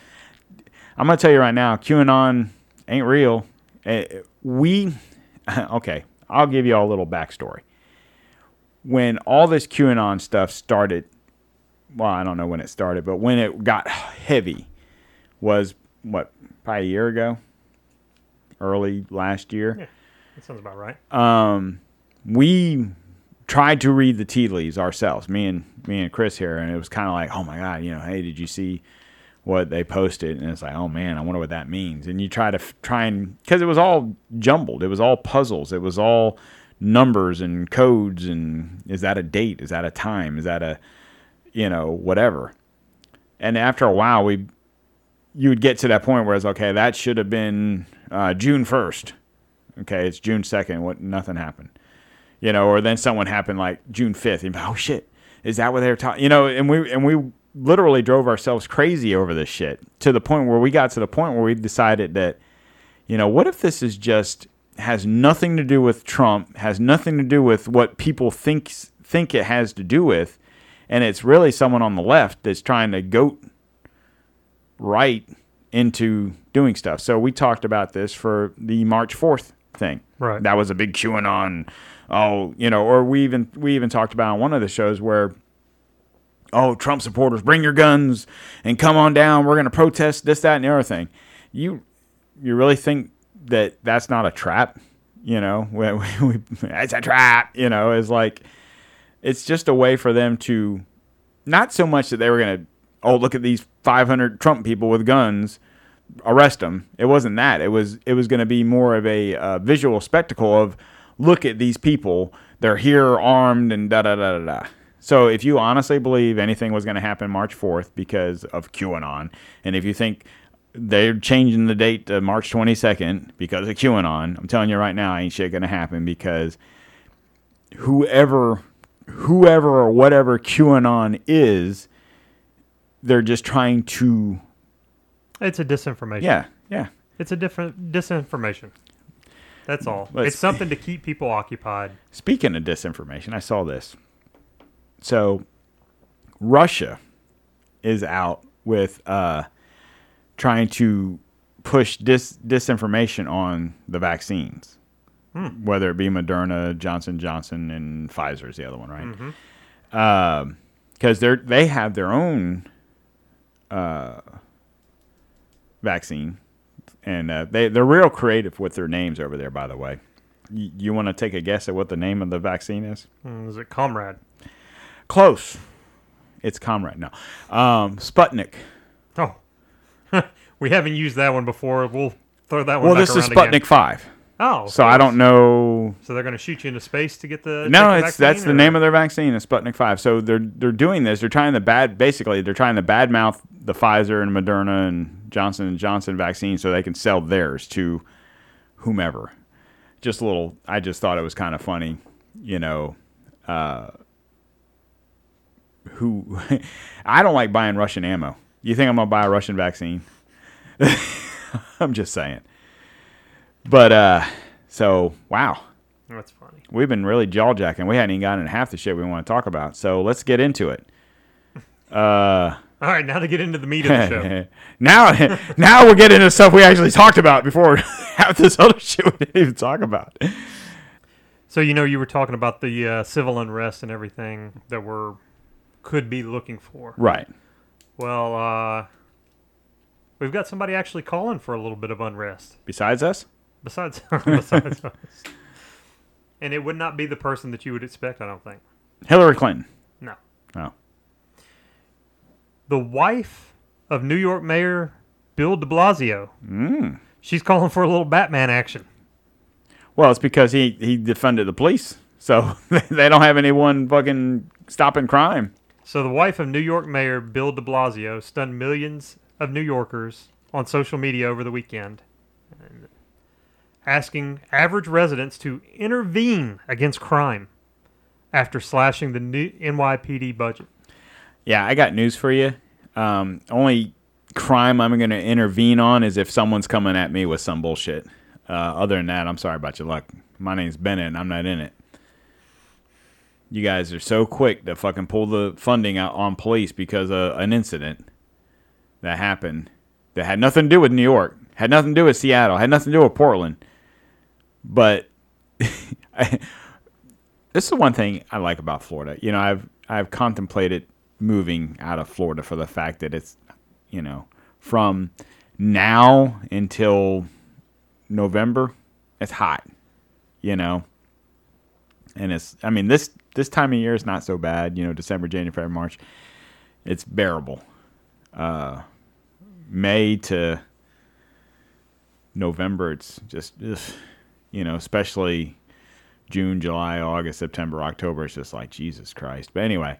I'm gonna tell you right now, QAnon ain't real. Eh, We, okay, I'll give you all a little backstory. When all this QAnon stuff started, well, I don't know when it started, but when it got heavy, was what probably a year ago, early last year Yeah, that sounds about right. um, we tried to read the tea leaves ourselves, me and me and Chris here, and it was kind of like, oh my god, you know, hey, did you see what they posted? And it's like, oh man, I wonder what that means. And you try to f- try and because it was all jumbled, it was all puzzles, it was all numbers and codes, and is that a date? Is that a time? Is that a you know whatever? And after a while, we you would get to that point where it's okay, that should have been uh, June first. Okay, it's June second. What? Nothing happened. You know, or then someone happened like June fifth. And oh shit, is that what they were talking? You know, and we and we literally drove ourselves crazy over this shit to the point where we got to the point where we decided that, you know, what if this is just has nothing to do with Trump, has nothing to do with what people think think it has to do with, and it's really someone on the left that's trying to goat right into doing stuff. So we talked about this for the March 4th thing. Right. That was a big QAnon. Oh, you know, or we even we even talked about on one of the shows where oh, Trump supporters, bring your guns and come on down. We're going to protest this, that, and the other thing. You you really think that that's not a trap? You know, we, we, it's a trap. You know, it's like it's just a way for them to not so much that they were going to oh look at these 500 Trump people with guns arrest them. It wasn't that. It was it was going to be more of a uh, visual spectacle of look at these people. They're here armed and da da da da da. So if you honestly believe anything was going to happen March 4th because of QAnon and if you think they're changing the date to March 22nd because of QAnon I'm telling you right now ain't shit going to happen because whoever whoever or whatever QAnon is, they're just trying to It's a disinformation. yeah, yeah. It's a different disinformation. That's all. But it's something to keep people occupied. Speaking of disinformation, I saw this. So Russia is out with uh trying to push dis disinformation on the vaccines. Hmm. Whether it be Moderna, Johnson Johnson, and Pfizer is the other one, right? Mm-hmm. Um, because they're they have their own uh, vaccine, and uh, they they're real creative with their names over there. By the way, y- you want to take a guess at what the name of the vaccine is? Mm, Is it Comrade? Close. It's Comrade. No, um, Sputnik. Oh, we haven't used that one before. We'll throw that one. Well, back this is Sputnik Again. Five. Oh, So I don't know So they're going to shoot you into space to get the No, the it's that's vaccine, the name of their vaccine, is Sputnik Five. So they're they're doing this. They're trying to bad basically they're trying to badmouth the Pfizer and Moderna and Johnson and Johnson vaccine so they can sell theirs to whomever. Just a little. I just thought it was kind of funny, you know. Uh, who I don't like buying Russian ammo. You think I'm gonna buy a Russian vaccine? I'm just saying. But uh, so wow That's funny. we've been really jaw jacking. We hadn't even gotten half the shit we want to talk about. So let's get into it. Uh, All right, now to get into the meat of the show. now, now we're getting into stuff we actually talked about before half this other shit we didn't even talk about. So you know, you were talking about the uh, civil unrest and everything that we're could be looking for. Right. Well, uh, we've got somebody actually calling for a little bit of unrest Besides us, besides besides us, and it would not be the person that you would expect. I don't think. Hillary Clinton. No, Oh, the wife of New York Mayor Bill De Blasio. Mm. She's calling for a little Batman action. well, it's because he he defunded the police, so they don't have anyone fucking stopping crime. So the wife of New York Mayor Bill de Blasio stunned millions of New Yorkers on social media over the weekend, asking average residents to intervene against crime after slashing the new NYPD budget. Yeah, I got news for you. Um, only crime I'm going to intervene on is if someone's coming at me with some bullshit. Uh, other than that, I'm sorry about your luck. My name's Bennett, and I'm not in it. You guys are so quick to fucking pull the funding out on police because of an incident that happened that had nothing to do with New York, had nothing to do with Seattle, had nothing to do with Portland. But this is the one thing I like about Florida. You know, I've I've contemplated moving out of Florida for the fact that it's, you know, from now until November, it's hot. You know, and it's I mean this this time of year is not so bad. You know, December, January, February, March, it's bearable. Uh, May to November, it's just ugh, you know, especially June, July, August, September, October. It's just like Jesus Christ. But anyway,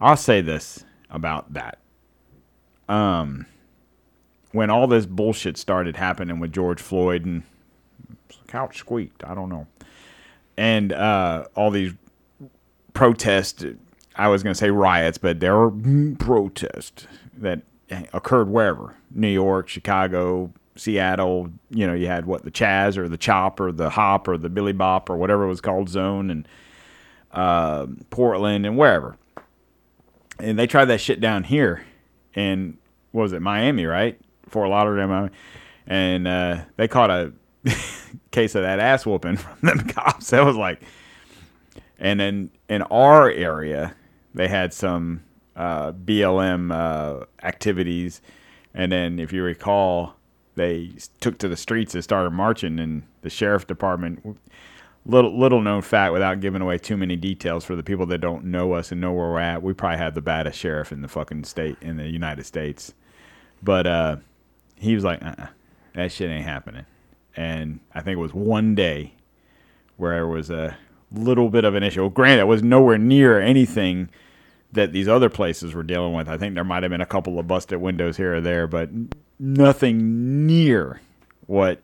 I'll say this about that. Um, when all this bullshit started happening with George Floyd and couch squeaked, I don't know, and uh, all these protests. I was going to say riots, but there were protests that occurred wherever New York, Chicago, Seattle. You know, you had what the Chaz or the Chop or the Hop or the Billy Bop or whatever it was called zone and uh, Portland and wherever. And they tried that shit down here in what was it Miami, right? Fort Lauderdale, Miami, and uh, they caught a case of that ass whooping from them cops. That was like, and then in our area, they had some uh, BLM uh, activities, and then if you recall, they took to the streets and started marching, and the sheriff department. Little little known fact, without giving away too many details for the people that don't know us and know where we're at, we probably have the baddest sheriff in the fucking state in the United States. But uh, he was like, uh-uh, that shit ain't happening. And I think it was one day where there was a little bit of an issue. Well, granted, it was nowhere near anything that these other places were dealing with. I think there might have been a couple of busted windows here or there, but nothing near what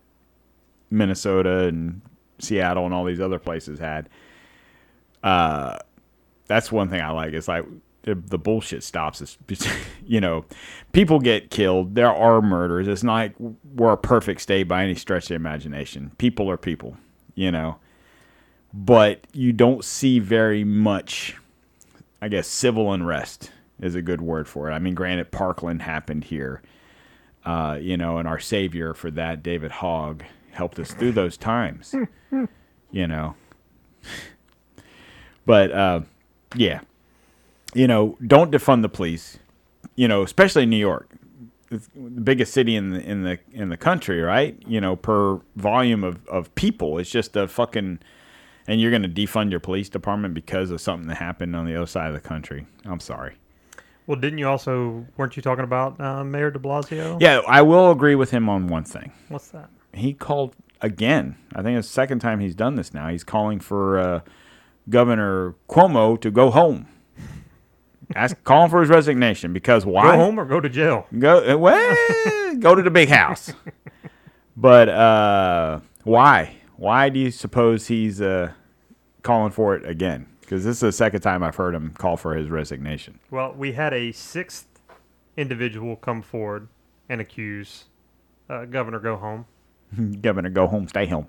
Minnesota and Seattle and all these other places had. Uh, that's one thing I like. It's like the, bullshit stops. It's, you know, people get killed. There are murders. It's not like we're a perfect state by any stretch of the imagination. People are people, you know. But you don't see very much, I guess, civil unrest is a good word for it. I mean, granted, Parkland happened here, uh, you know, and our savior for that, David Hogg, helped us through those times, you know. But uh, yeah, you know, don't defund the police. You know, especially in New York. it's the biggest city in the in the in the country, right? You know, per volume of of people. It's just a fucking. And you're going to defund your police department because of something that happened on the other side of the country. I'm sorry. Well, didn't you also weren't you talking about uh, Mayor De Blasio? Yeah, I will agree with him on one thing. What's that? He called again. I think it's the second time he's done this now. He's calling for uh, Governor Cuomo to go home. Ask, calling for his resignation because why? Go home or go to jail. Go uh, well, go to the big house. But uh, why? Why do you suppose he's uh, calling for it again? Because this is the second time I've heard him call for his resignation. Well, we had a sixth individual come forward and accuse uh, Governor Go Home Governor, go home, stay home.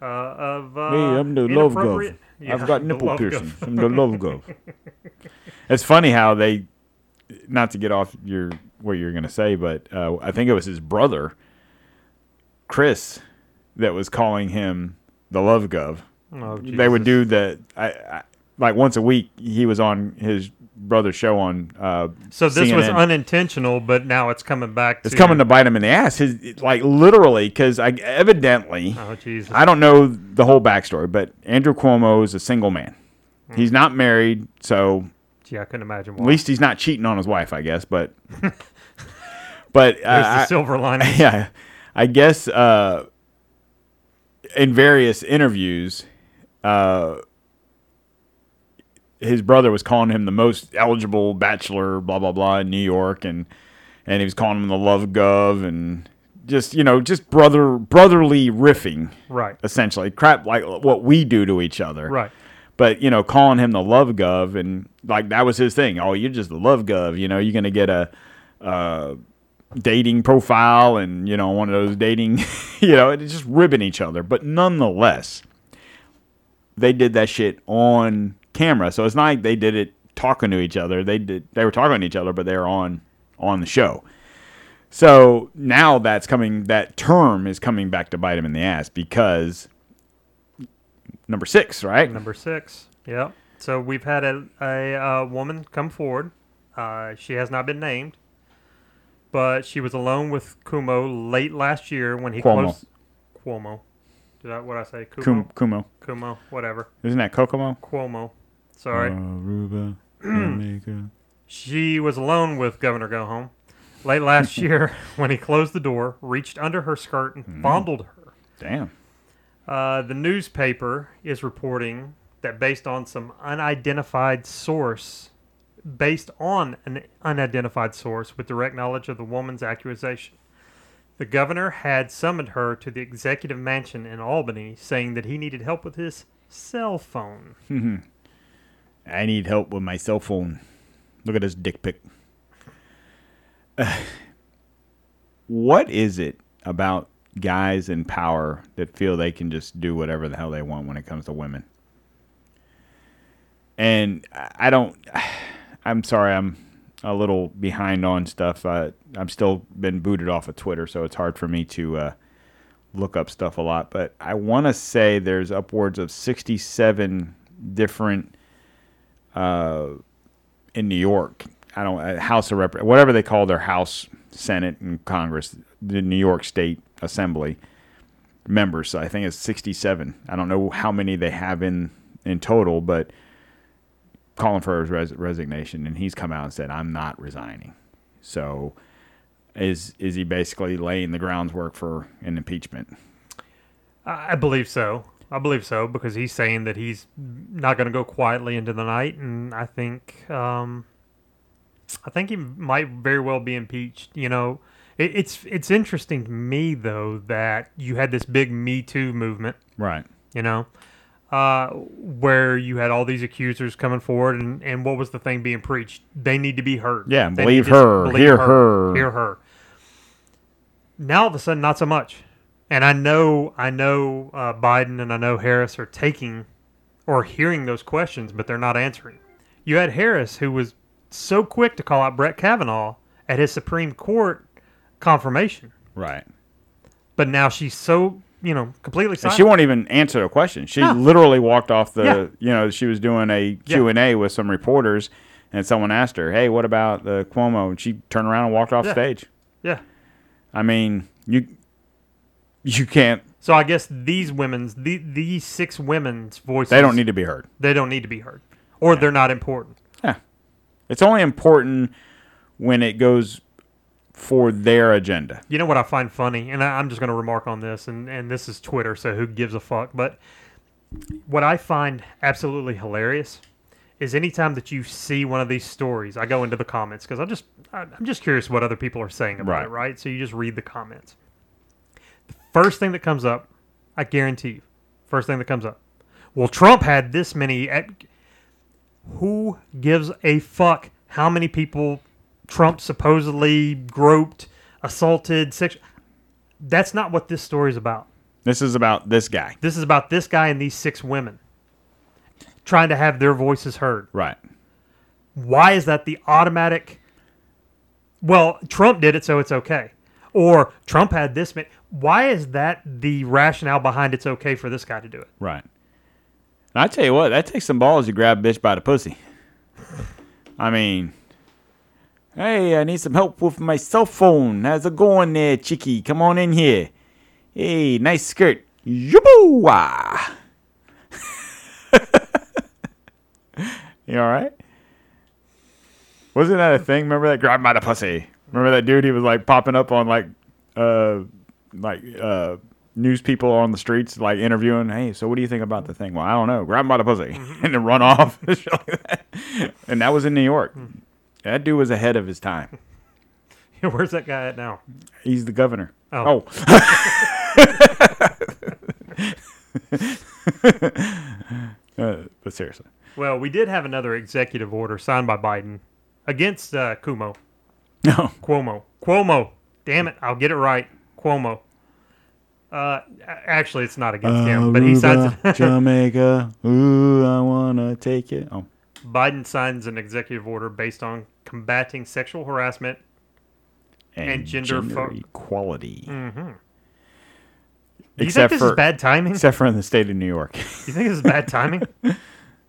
uh, of uh, Me, I'm the love gov. Yeah, I've got nipple love gov. piercings. I'm the love gov. It's funny how they, not to get off your what you're gonna say, but uh, I think it was his brother, Chris, that was calling him the love gov. Oh, They would do the, I, I, like once a week. He was on his brother's show on. Uh, So this was unintentional, but now it's coming back. It's to, coming to bite him in the ass. His like literally because I evidently. Oh Jesus! I don't know the whole backstory, but Andrew Cuomo is a single man. He's not married, so Gee, I couldn't imagine at least he's not cheating on his wife, I guess. But, but uh, the silver lining. yeah, I guess uh, in various interviews, uh, his brother was calling him the most eligible bachelor, blah blah blah, in New York, and and he was calling him the love gov, and just you know, just brother brotherly riffing Right. essentially. Crap like what we do to each other. Right. but you know calling him the love gov and like that was his thing. Oh you're just the love gov you know you're gonna get a uh dating profile and you know one of those dating you know it's just ribbing each other. But nonetheless they did that shit on camera so it's not like they did it talking to each other they did they were talking to each other but they were on on the show so now that's coming that term is coming back to bite him in the ass because number six right Number six. Yep. So we've had a, a, uh woman come forward. Uh, she has not been named, but she was alone with Kumo late last year when he Cuomo. closed. Cuomo. Did I what I say? Kumo. Kum- Kumo Kumo. Whatever. isn't that Kokomo Cuomo. Sorry. Aruba, Jamaica. She was alone with Governor Go Home late last year when he closed the door, reached under her skirt, and Hmm. fondled her. Damn. Uh, the newspaper is reporting that based on some unidentified source, based on an unidentified source with direct knowledge of the woman's accusation, the governor had summoned her to the executive mansion in Albany, saying that he needed help with his cell phone. I need help with my cell phone. Look at this dick pic. what is it about guys in power that feel they can just do whatever the hell they want when it comes to women? And I don't. I'm sorry. I'm a little behind on stuff. Uh, I'm still been booted off of Twitter, so it's hard for me to uh, look up stuff a lot. But I want to say there's upwards of 67 different uh, in New York. I don't uh, House of Rep, whatever they call their House, Senate, and Congress, the New York State Assembly members. I think it's 67. I don't know how many they have in in total, but calling for his res- resignation, and he's come out and said, "I'm not resigning." So, is is he basically laying the groundwork for an impeachment? I I believe so. I believe so because he's saying that he's not going to go quietly into the night, and I think, um, I think he might very well be impeached. You know, it, it's it's interesting to me though that you had this big Me Too movement. Right. You know, uh, where you had all these accusers coming forward, and, and what was the thing being preached? They need to be heard. Yeah, They believe her, hear her. hear her. Now all of a sudden, not so much. And I know, I know uh, Biden and I know Harris are taking or hearing those questions, but they're not answering. You had Harris, who was so quick to call out Brett Kavanaugh at his Supreme Court confirmation, Right. but now she's so you know completely And she won't even answer a question. She No. literally walked off the, Yeah. you know, she was doing a Q&A with some reporters and someone asked her, "Hey, what about the Cuomo?" and she turned around and walked off Yeah. stage. Yeah. I mean, you you can't. So I guess these women's the, these six women's voices They don't need to be heard. they don't need to be heard, or they're not important. Yeah, it's only important when it goes for their agenda. You know what I find funny, and I, I'm just going to remark on this, and, and this is Twitter, so who gives a fuck? But what I find absolutely hilarious is anytime that you see one of these stories, I go into the comments because I'm just I- I'm just curious what other people are saying about Right. it, right? So you just read the comments. First thing that comes up, I guarantee you, first thing that comes up. Well, Trump had this many. At, who gives a fuck how many people Trump supposedly groped, assaulted, sex? That's not what this story is about. This is about this guy, This is about this guy and these six women trying to have their voices heard. right? Why is that the automatic? Well, Trump did it, so it's okay. Or Trump had this. ma- Why is that the rationale behind it's okay for this guy to do it? Right. I tell you what, that takes some balls to grab a bitch by the pussy. I mean, hey, I need some help with my cell phone. How's it going there, chickie? Come on in here. Hey, nice skirt. Yaboo! you all right? Wasn't that a thing? Remember that grab by the pussy? Remember that dude? He was like popping up on like, uh, like uh, news people on the streets, like interviewing. Hey, so what do you think about the thing? Well, I don't know. Grab him by the pussy and then run off. That. and that was in New York. That dude was ahead of his time. Where's that guy at now? He's the governor. Oh. Uh, but seriously, Well, we did have another executive order signed by Biden against uh, Cuomo. No. Cuomo. Cuomo. Damn it, I'll get it right. Cuomo. Uh, actually, it's not against him, but he signs. Aruba, Jamaica. Ooh, I wanna take it. Oh, Biden signs an executive order based on combating sexual harassment. And gender fo- equality. Mm-hmm. Do you Except think this for is bad timing? except for in the state of New York. you think this is bad timing?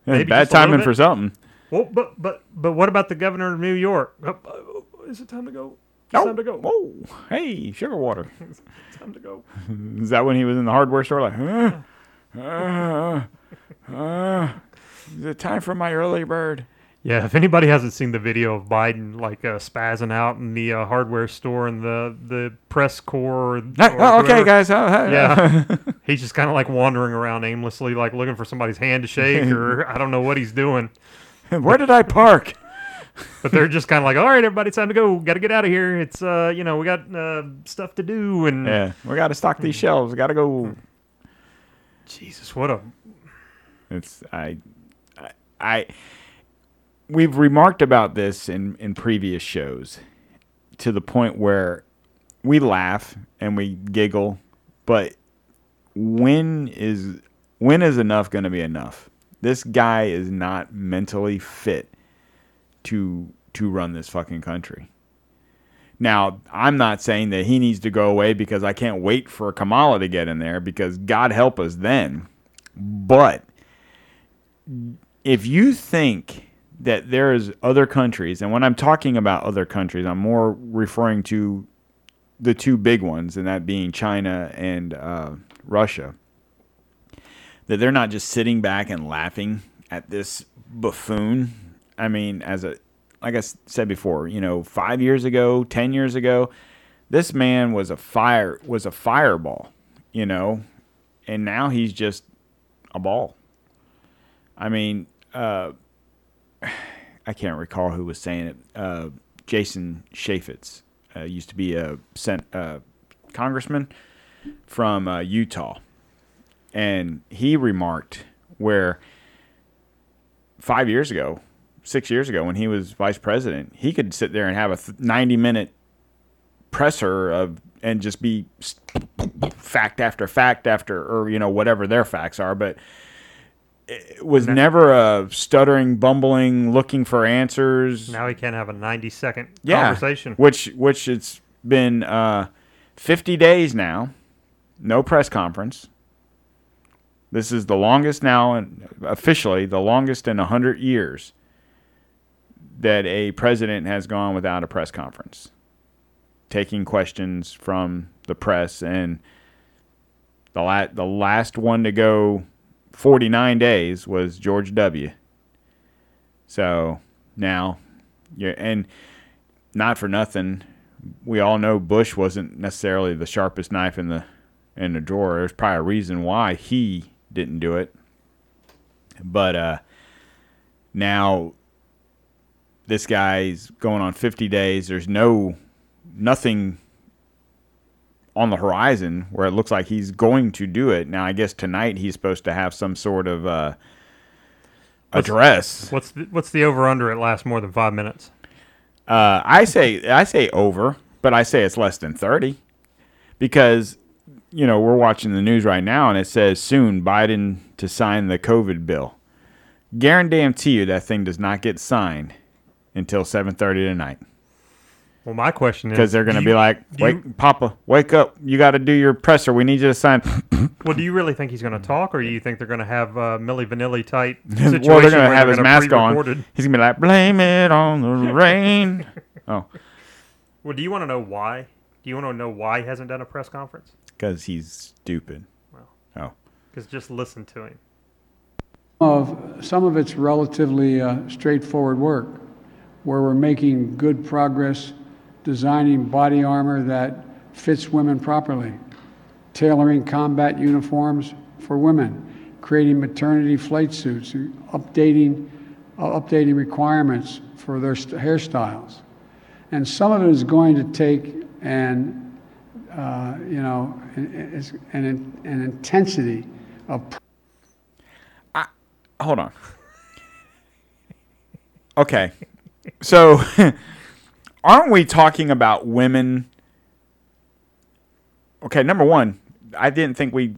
Maybe bad just a little timing for something. well, but but but what about the governor of New York? Is it time to go? It's time to go. Oh, hey, sugar water. It's time to go. Is that when he was in the hardware store? Like, huh? Uh, uh, is it time for my early bird? Yeah, if anybody hasn't seen the video of Biden like uh, spazzing out in the uh, hardware store and the the press corps, or, Hey, or oh, okay, whoever- guys. Oh, hey, Yeah, he's just kind of like wandering around aimlessly, like looking for somebody's hand to shake, or I don't know what he's doing. Where did I park? But they're just kind of like, all right, everybody, time to go. Got to get out of here. It's uh, you know, we got uh, stuff to do, and Yeah, we got to stock these shelves. Got to go. Jesus, what a It's I, I, I. We've remarked about this in in previous shows, to the point where we laugh and we giggle, but when is when is enough going to be enough? This guy is not mentally fit to to run this fucking country. Now, I'm not saying that he needs to go away because I can't wait for Kamala to get in there because God help us then. But if you think that there is other countries, and when I'm talking about other countries, I'm more referring to the two big ones, and that being China and uh, Russia, that they're not just sitting back and laughing at this buffoon. I mean, as a like I said before, you know, five years ago, ten years ago, this man was a fire was a fireball, you know, and now he's just a ball. I mean, uh, I can't recall who was saying it. Uh, Jason Chaffetz uh, used to be a sent, uh, congressman from uh, Utah, and he remarked where five years ago, six years ago, when he was vice president, he could sit there and have a ninety-minute presser of and just be fact after fact after, or you know whatever their facts are, but it was never a stuttering, bumbling, looking for answers. now he can't have a ninety second yeah, conversation. which which it's been uh, fifty days now, no press conference. This is the longest now, and officially the longest in hundred years that a president has gone without a press conference. taking questions from the press, and the la- the last one to go 49 days was George W. So now, yeah, and not for nothing, we all know Bush wasn't necessarily the sharpest knife in the in the drawer. There's probably a reason why he didn't do it. But uh, now this guy's going on 50 days. There's no nothing on the horizon where it looks like he's going to do it. Now, I guess tonight he's supposed to have some sort of uh, address. What's the, what's the over under? It lasts more than five minutes. Uh, I say I say over, but I say it's less than 30 because you know we're watching the news right now and it says soon Biden to sign the COVID bill. Guarantee you that thing does not get signed until 7:30 tonight. Well, my question is because they're going to be like, "Wake, you- Papa, wake up! You got to do your presser. We need you to sign." well, do you really think he's going to talk, or do you think they're going to have uh, Milli Vanilli tight situation? well, they're going to have his mask on. He's going to be like, "Blame it on the rain." oh, Well, do you want to know why? Do you want to know why he hasn't done a press conference? because he's stupid. Well, Oh, Because just listen to him. of, some of it's relatively uh, straightforward work, where we're making good progress designing body armor that fits women properly, tailoring combat uniforms for women, creating maternity flight suits, updating, uh, updating requirements for their st- hairstyles. And some of it is going to take an, uh, you know, an, an, an intensity of hold on. Okay, so aren't we talking about women? Okay, number one, I didn't think we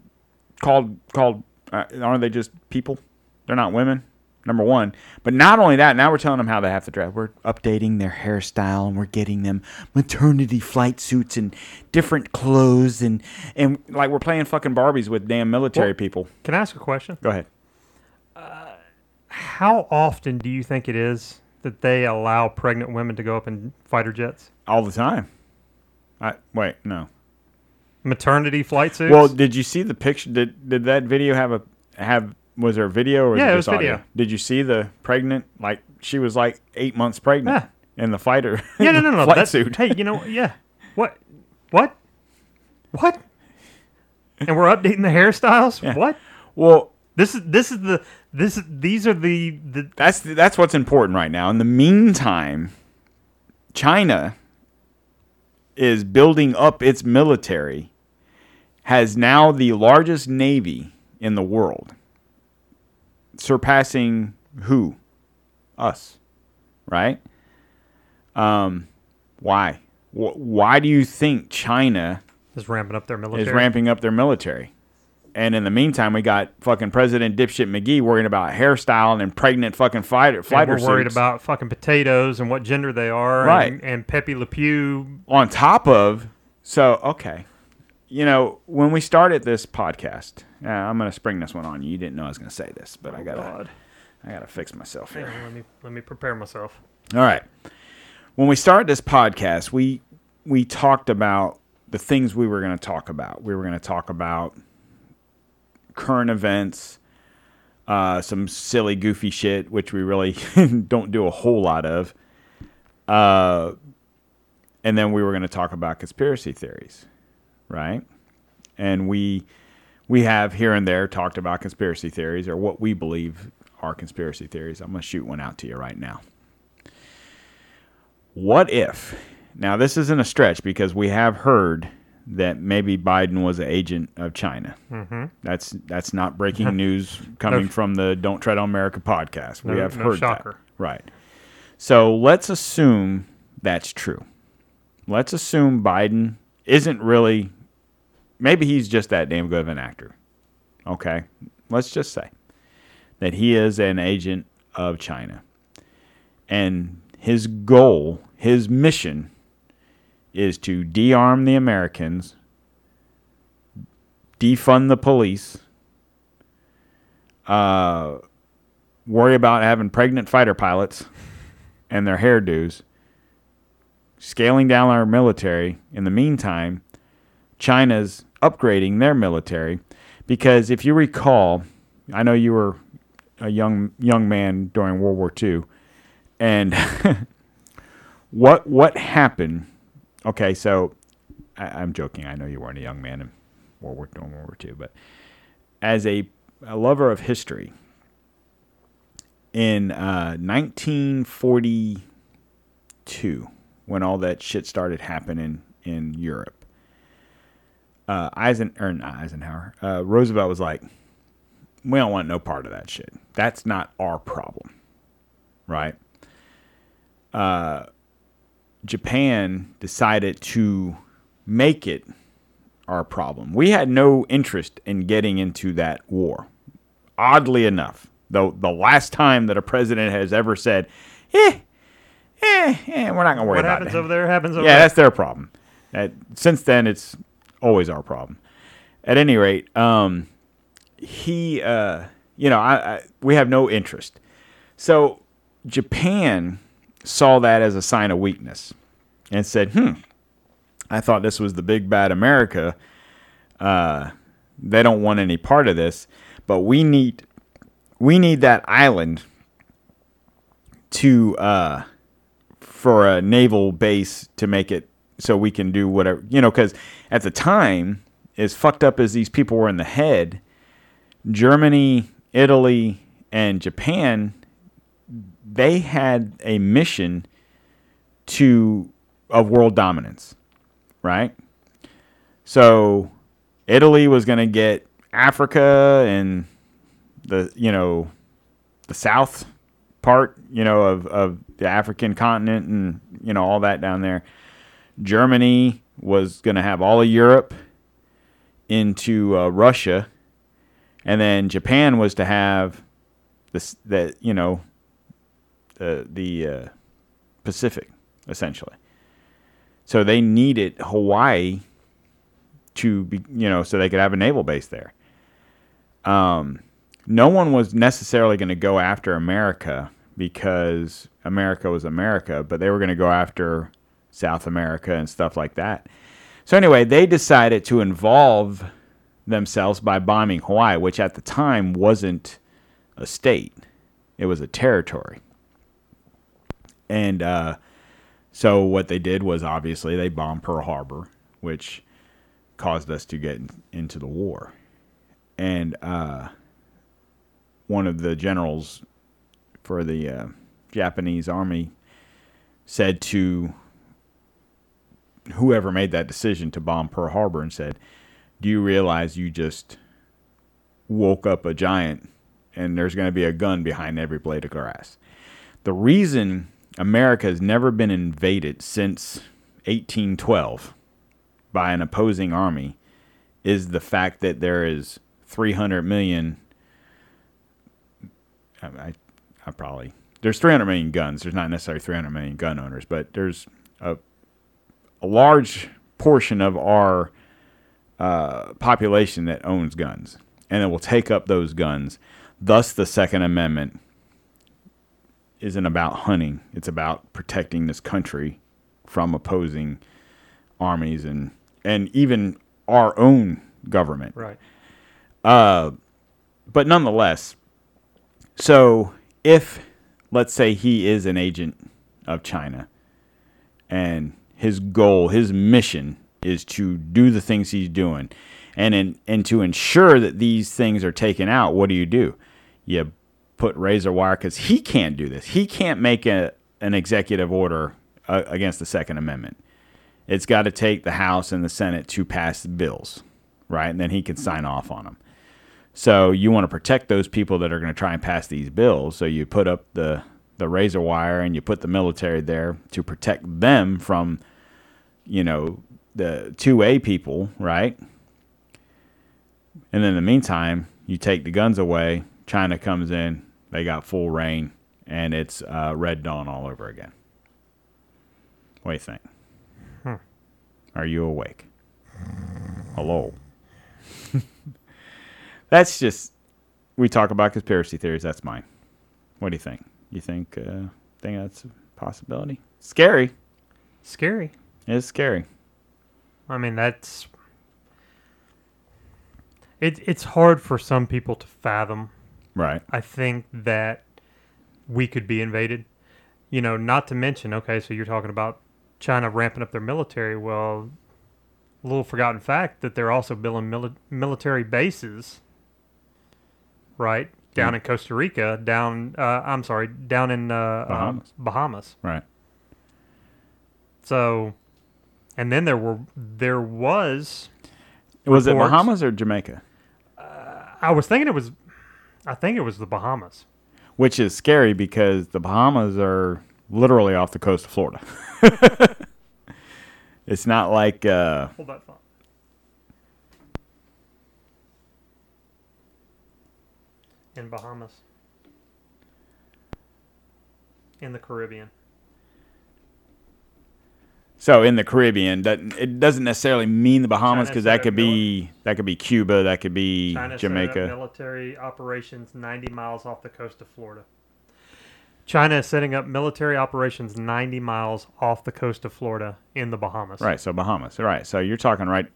called called. Uh, aren't they just people? They're not women. Number one, but not only that. Now we're telling them how they have to dress. We're updating their hairstyle and we're getting them maternity flight suits and different clothes and and like we're playing fucking Barbies with damn military Well- people. Can I ask a question? Go ahead. How often do you think it is that they allow pregnant women to go up in fighter jets? All the time. I wait, no. Maternity flight suits? Well, did you see the picture? Did did that video have a have? Was there a video or was Yeah, it was audio? video. Did you see the pregnant? Like she was like eight months pregnant in the fighter. yeah, no, no, no. flight that- suit. Hey, you know, yeah. What? What? What? And we're updating the hairstyles? Yeah. What? Well, This is this is the this is these are the the that's that's what's important right now. In the meantime, China is building up its military. Has now the largest navy in the world, surpassing who? Us, right? Um, why? Why do you think China is ramping up their military. is ramping up their military. And in the meantime, we got fucking President Dipshit McGee worrying about hairstyle and pregnant fucking fighter And fighter we're worried suits. about fucking potatoes and what gender they are, Right. And, and Pepe Le Pew. on top of so okay you know when we started this podcast uh, i'm gonna spring this one on you you didn't know i was gonna say this but i gotta God. i gotta fix myself here Yeah, let me let me prepare myself. all right when we started this podcast we we talked about the things we were gonna talk about we were gonna talk about current events uh, some silly goofy shit which we really don't do a whole lot of uh, and then we were going to talk about conspiracy theories, right? And we we have here and there talked about conspiracy theories or what we believe are conspiracy theories. I'm going to shoot one out to you right now. What if? Now this isn't a stretch because we have heard that maybe Biden was an agent of China. Mm-hmm. That's that's not breaking news coming from the Don't Tread on America podcast. We No- have no heard shocker. that. Right. So let's assume that's true. Let's assume Biden isn't really, maybe he's just that damn good of an actor. Okay. Let's just say that he is an agent of China. And his goal, his mission, is to de-arm the Americans, defund the police, uh, worry about having pregnant fighter pilots and their hairdos, scaling down our military. In the meantime, China's upgrading their military because if you recall, I know you were a young young man during World War II, and what what happened? Okay, so I, I'm joking. I know you weren't a young man in World War during World War II, but as a, a lover of history, in uh, 1942, when all that shit started happening in Europe, uh, Eisen or Eisenhower, uh, Roosevelt was like, "We don't want no part of that shit. That's not our problem, right?" Uh, Japan decided to make it our problem. We had no interest in getting into that war. Oddly enough, though, the last time that a president has ever said, "Eh, eh, eh we're not gonna worry What about it. What happens it." over there happens over yeah, there. Yeah, that's their problem. Uh, since then, it's always our problem. At any rate, um, he, uh, you know, I, I, we have no interest. So Japan saw that as a sign of weakness and said, "Hmm, I thought this was the big bad America. Uh, they don't want any part of this, but we need we need that island to uh, for a naval base to make it so we can do whatever you know because at the time as fucked up as these people were in the head germany italy and japan they had a mission to of world dominance right? So italy was going to get africa and the you know the south part you know of, of the african continent and you know all that down there. Germany was going to have all of europe into uh, russia and then japan was to have this that you know the the uh, pacific essentially so they needed hawaii to be you know so they could have a naval base there um no one was necessarily going to go after America because America was America, but they were going to go after South America and stuff like that. So anyway, they decided to involve themselves by bombing Hawaii, which at the time wasn't a state; it was a territory. And uh, so what they did was obviously they bombed Pearl Harbor, which caused us to get in, into the war. And uh, one of the generals for the uh, Japanese army said to whoever made that decision to bomb Pearl Harbor and said, "Do you realize you just woke up a giant and there's going to be a gun behind every blade of grass?" The reason America has never been invaded since 1812 by an opposing army is the fact that there is 300 million I, I, probably there's 300 million guns. There's not necessarily 300 million gun owners, but there's a a large portion of our uh, population that owns guns, and it will take up those guns. Thus, the Second Amendment isn't about hunting; it's about protecting this country from opposing armies and and even our own government. Right. Uh, but nonetheless, so if let's say he is an agent of China and his goal, his mission is to do the things he's doing and in, and to ensure that these things are taken out, what do you do? You put razor wire cuz he can't do this. He can't make a an executive order uh, against the second amendment. It's got to take the House and the Senate to pass bills, right? And then he can sign off on them. So you want to protect those people that are going to try and pass these bills. So you put up the the razor wire and you put the military there to protect them from, you know, the two A people, right? And in the meantime, you take the guns away. China comes in. They got full rain, and it's uh, Red Dawn all over again. What do you think? Are you awake? Hello. That's just we talk about conspiracy theories. That's mine. What do you think? You think uh, think that's a possibility? Scary. Scary. It's scary. I mean, that's it. It's hard for some people to fathom. Right. I think that we could be invaded. You know, not to mention, okay, so you're talking about China ramping up their military. Well, a little forgotten fact that they're also building mili- military bases, right, down in Costa Rica, down, uh, I'm sorry, down in uh, Bahamas. Um, Bahamas. Right. So, and then there were, there was, Was it Bahamas or Jamaica? I was thinking it was, I think it was the Bahamas. Which is scary because the Bahamas are literally off the coast of Florida. it's not like uh, Hold that thought. In Bahamas. In the Caribbean. So in the Caribbean. Doesn't it doesn't necessarily mean the Bahamas because that could be that could be Cuba, that could be China Jamaica. military operations 90 miles off the coast of Florida. China is setting up military operations 90 miles off the coast of Florida in the Bahamas. Right. So Bahamas. Right. So you're talking right.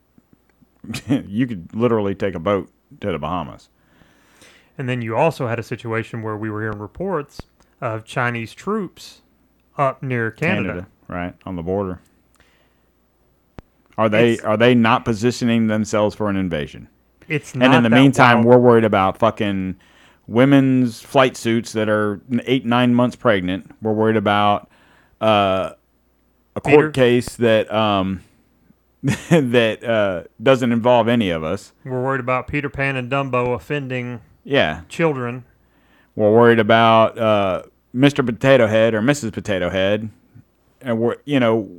you could literally take a boat to the Bahamas. And then you also had a situation where we were hearing reports of Chinese troops up near Canada. right on the border. Are they It's- are they not positioning themselves for an invasion? It's not And in the meantime, wild. we're worried about fucking women's flight suits that are eight nine months pregnant. We're worried about uh, a Peter? court case that um, that uh, doesn't involve any of us. we're worried about Peter Pan and Dumbo offending Yeah, children. we're worried about uh, Mr. Potato Head or Mrs. Potato Head, and we're you know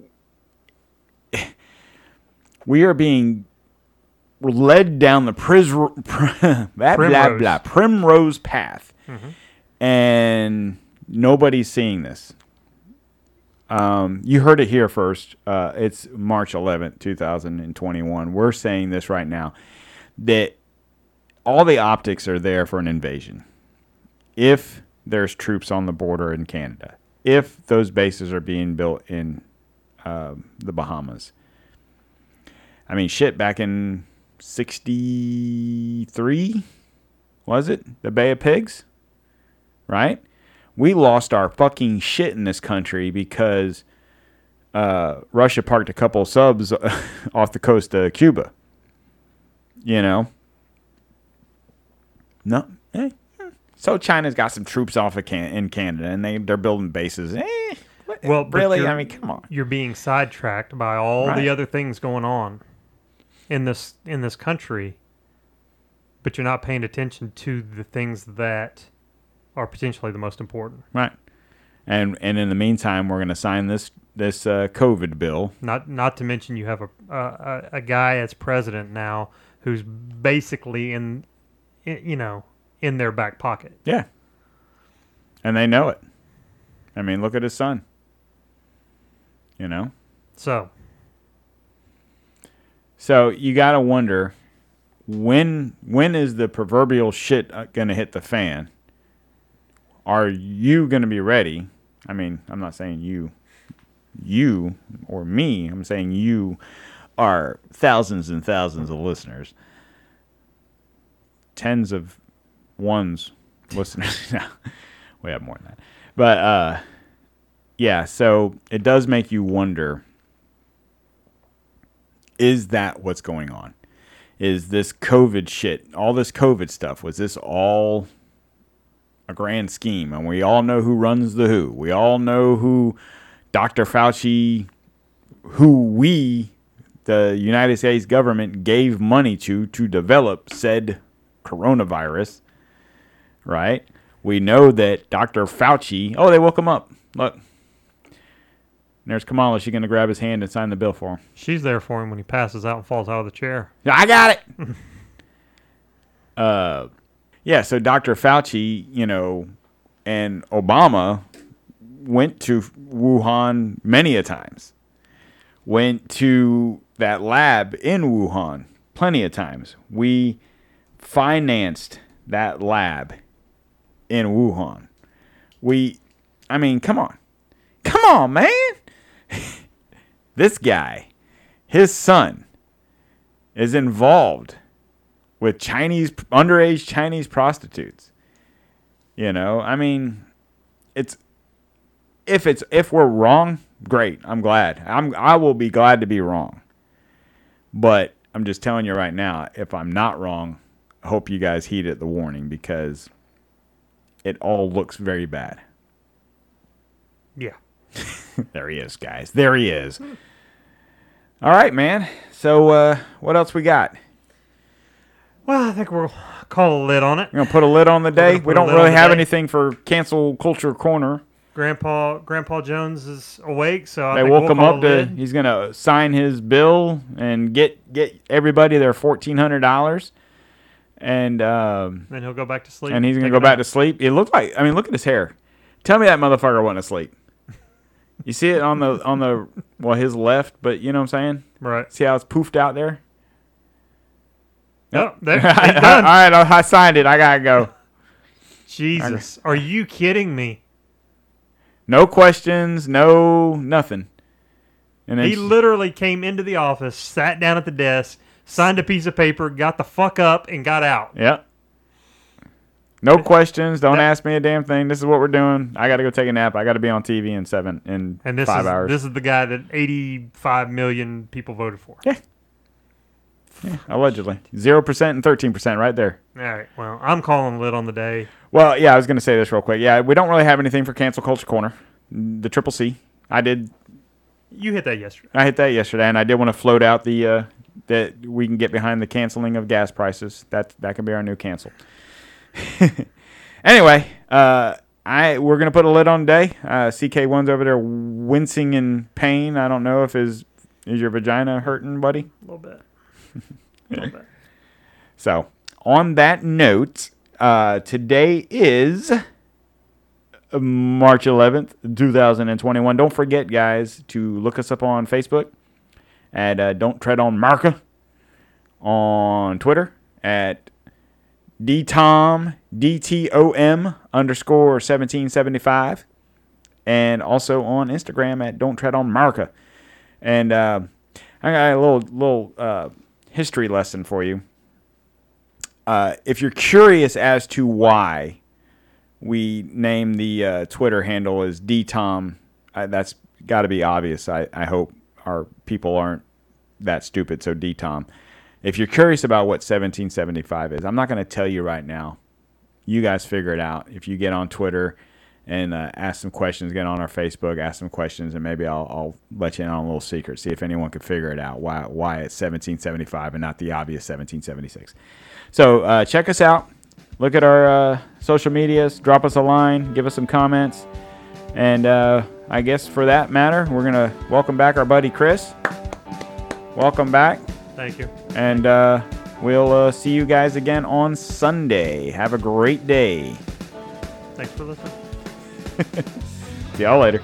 we are being led down the pris- blah, blah Primrose. blah primrose path, and nobody's seeing this. Um, you heard it here first. Uh, it's March 11th, 2021. We're saying this right now that all the optics are there for an invasion if there's troops on the border in Canada, if those bases are being built in um, the Bahamas. I mean, shit, back in 63, was it? The Bay of Pigs? Right? We lost our fucking shit in this country because uh, Russia parked a couple subs off the coast of Cuba. You know? No. Eh. So China's got some troops off of can- in Canada, and they they're building bases. Eh, Well, really? I mean, come on. You're being sidetracked by all Right. the other things going on in this in this country, but you're not paying attention to the things that are potentially the most important. Right. And and in the meantime, we're going to sign this this uh, COVID bill. Not not to mention you have a a, a guy as president now who's basically in, you know, in their back pocket. Yeah. And they know it. I mean, look at his son. You know. So So you got to wonder when when is the proverbial shit going to hit the fan? Are you going to be ready? I mean, I'm not saying you you or me. I'm saying you are thousands and thousands of listeners. Tens of ones listeners. We have more than that. But uh yeah, so it does make you wonder is that what's going on? Is this COVID shit, all this COVID stuff, was this all a grand scheme? And we all know who runs the who. We all know who Dr. Fauci, who we, the United States government, gave money to to develop said coronavirus, right? We know that Dr. Fauci, oh, they woke him up. Look. There's Kamala. She's going to grab his hand and sign the bill for him. she's there for him when he passes out and falls out of the chair. Yeah, I got it. uh, yeah. So Dr. Fauci, you know, and Obama went to Wuhan many a times. Went to that lab in Wuhan plenty of times. We financed that lab in Wuhan. We, I mean, come on, come on, man. This guy, his son, is involved with Chinese underage Chinese prostitutes. You know, I mean, it's if it's if we're wrong, great. I'm glad. I'm I will be glad to be wrong. But I'm just telling you right now, if I'm not wrong, I hope you guys heeded the warning because it all looks very bad. Yeah. there he is, guys. There he is. All right, man. So uh, what else we got? Well, I think we'll call a lid on it. We're gonna put a lid on the day. We don't really have anything for cancel culture corner. Grandpa Grandpa Jones is awake, so I They think woke we'll him up to. He's gonna sign his bill and get get everybody their fourteen hundred dollars, and um, Then he'll go back to sleep. and he's gonna go back nap. to sleep. It looked like. I mean, look at his hair. Tell me that motherfucker wasn't asleep. You see it on the on the well his left, but you know what I'm saying. Right. See how it's poofed out there. Oh, there. All right, I I signed it. I gotta go. Jesus, are you kidding me? No questions, no nothing. And He literally came into the office, sat down at the desk, signed a piece of paper, got the fuck up, and got out. Yep. No questions. Don't that- ask me a damn thing. This is what we're doing. I got to go take a nap. I got to be on TV in seven in And this five is hours. this is the guy that 85 million people voted for. Yeah. Allegedly, zero percent and thirteen percent, right there. All right. Well, I'm calling lid on the day. Well, yeah, I was going to say this real quick. Yeah, we don't really have anything for cancel culture corner. The triple C. I did. You hit that yesterday. I hit that yesterday, and I did want to float out the uh, that we can get behind the canceling of gas prices. That that can be our new cancel. anyway, uh, I we're gonna put a lid on today. Uh, CK1's over there wincing in pain. I don't know if his is your vagina hurting, buddy. A little bit. A little bit. So on that note, uh, today is March 11th, 2021. Don't forget, guys, to look us up on Facebook at uh, Don't Tread on Marca, on Twitter at DTOM, D-T-O-M underscore 1775, and also on Instagram at Don't Tread on Marca. And uh, I got a little, little uh, history lesson for you. Uh, if you're curious as to why we name the uh, Twitter handle as DTOM, uh, that's got to be obvious. I, I hope our people aren't that stupid. So DTOM. If you're curious about what 1775 is, I'm not going to tell you right now. You guys figure it out. If you get on Twitter and uh, ask some questions, get on our Facebook, ask some questions, and maybe I'll, I'll let you in on a little secret. See if anyone can figure it out. Why why it's 1775 and not the obvious 1776. So uh, check us out. Look at our uh, social medias. Drop us a line. Give us some comments. And uh, I guess for that matter, we're gonna welcome back our buddy Chris. Welcome back, Thank you. and uh, we'll uh, see you guys again on Sunday. Have a great day. Thanks for listening. See y'all later.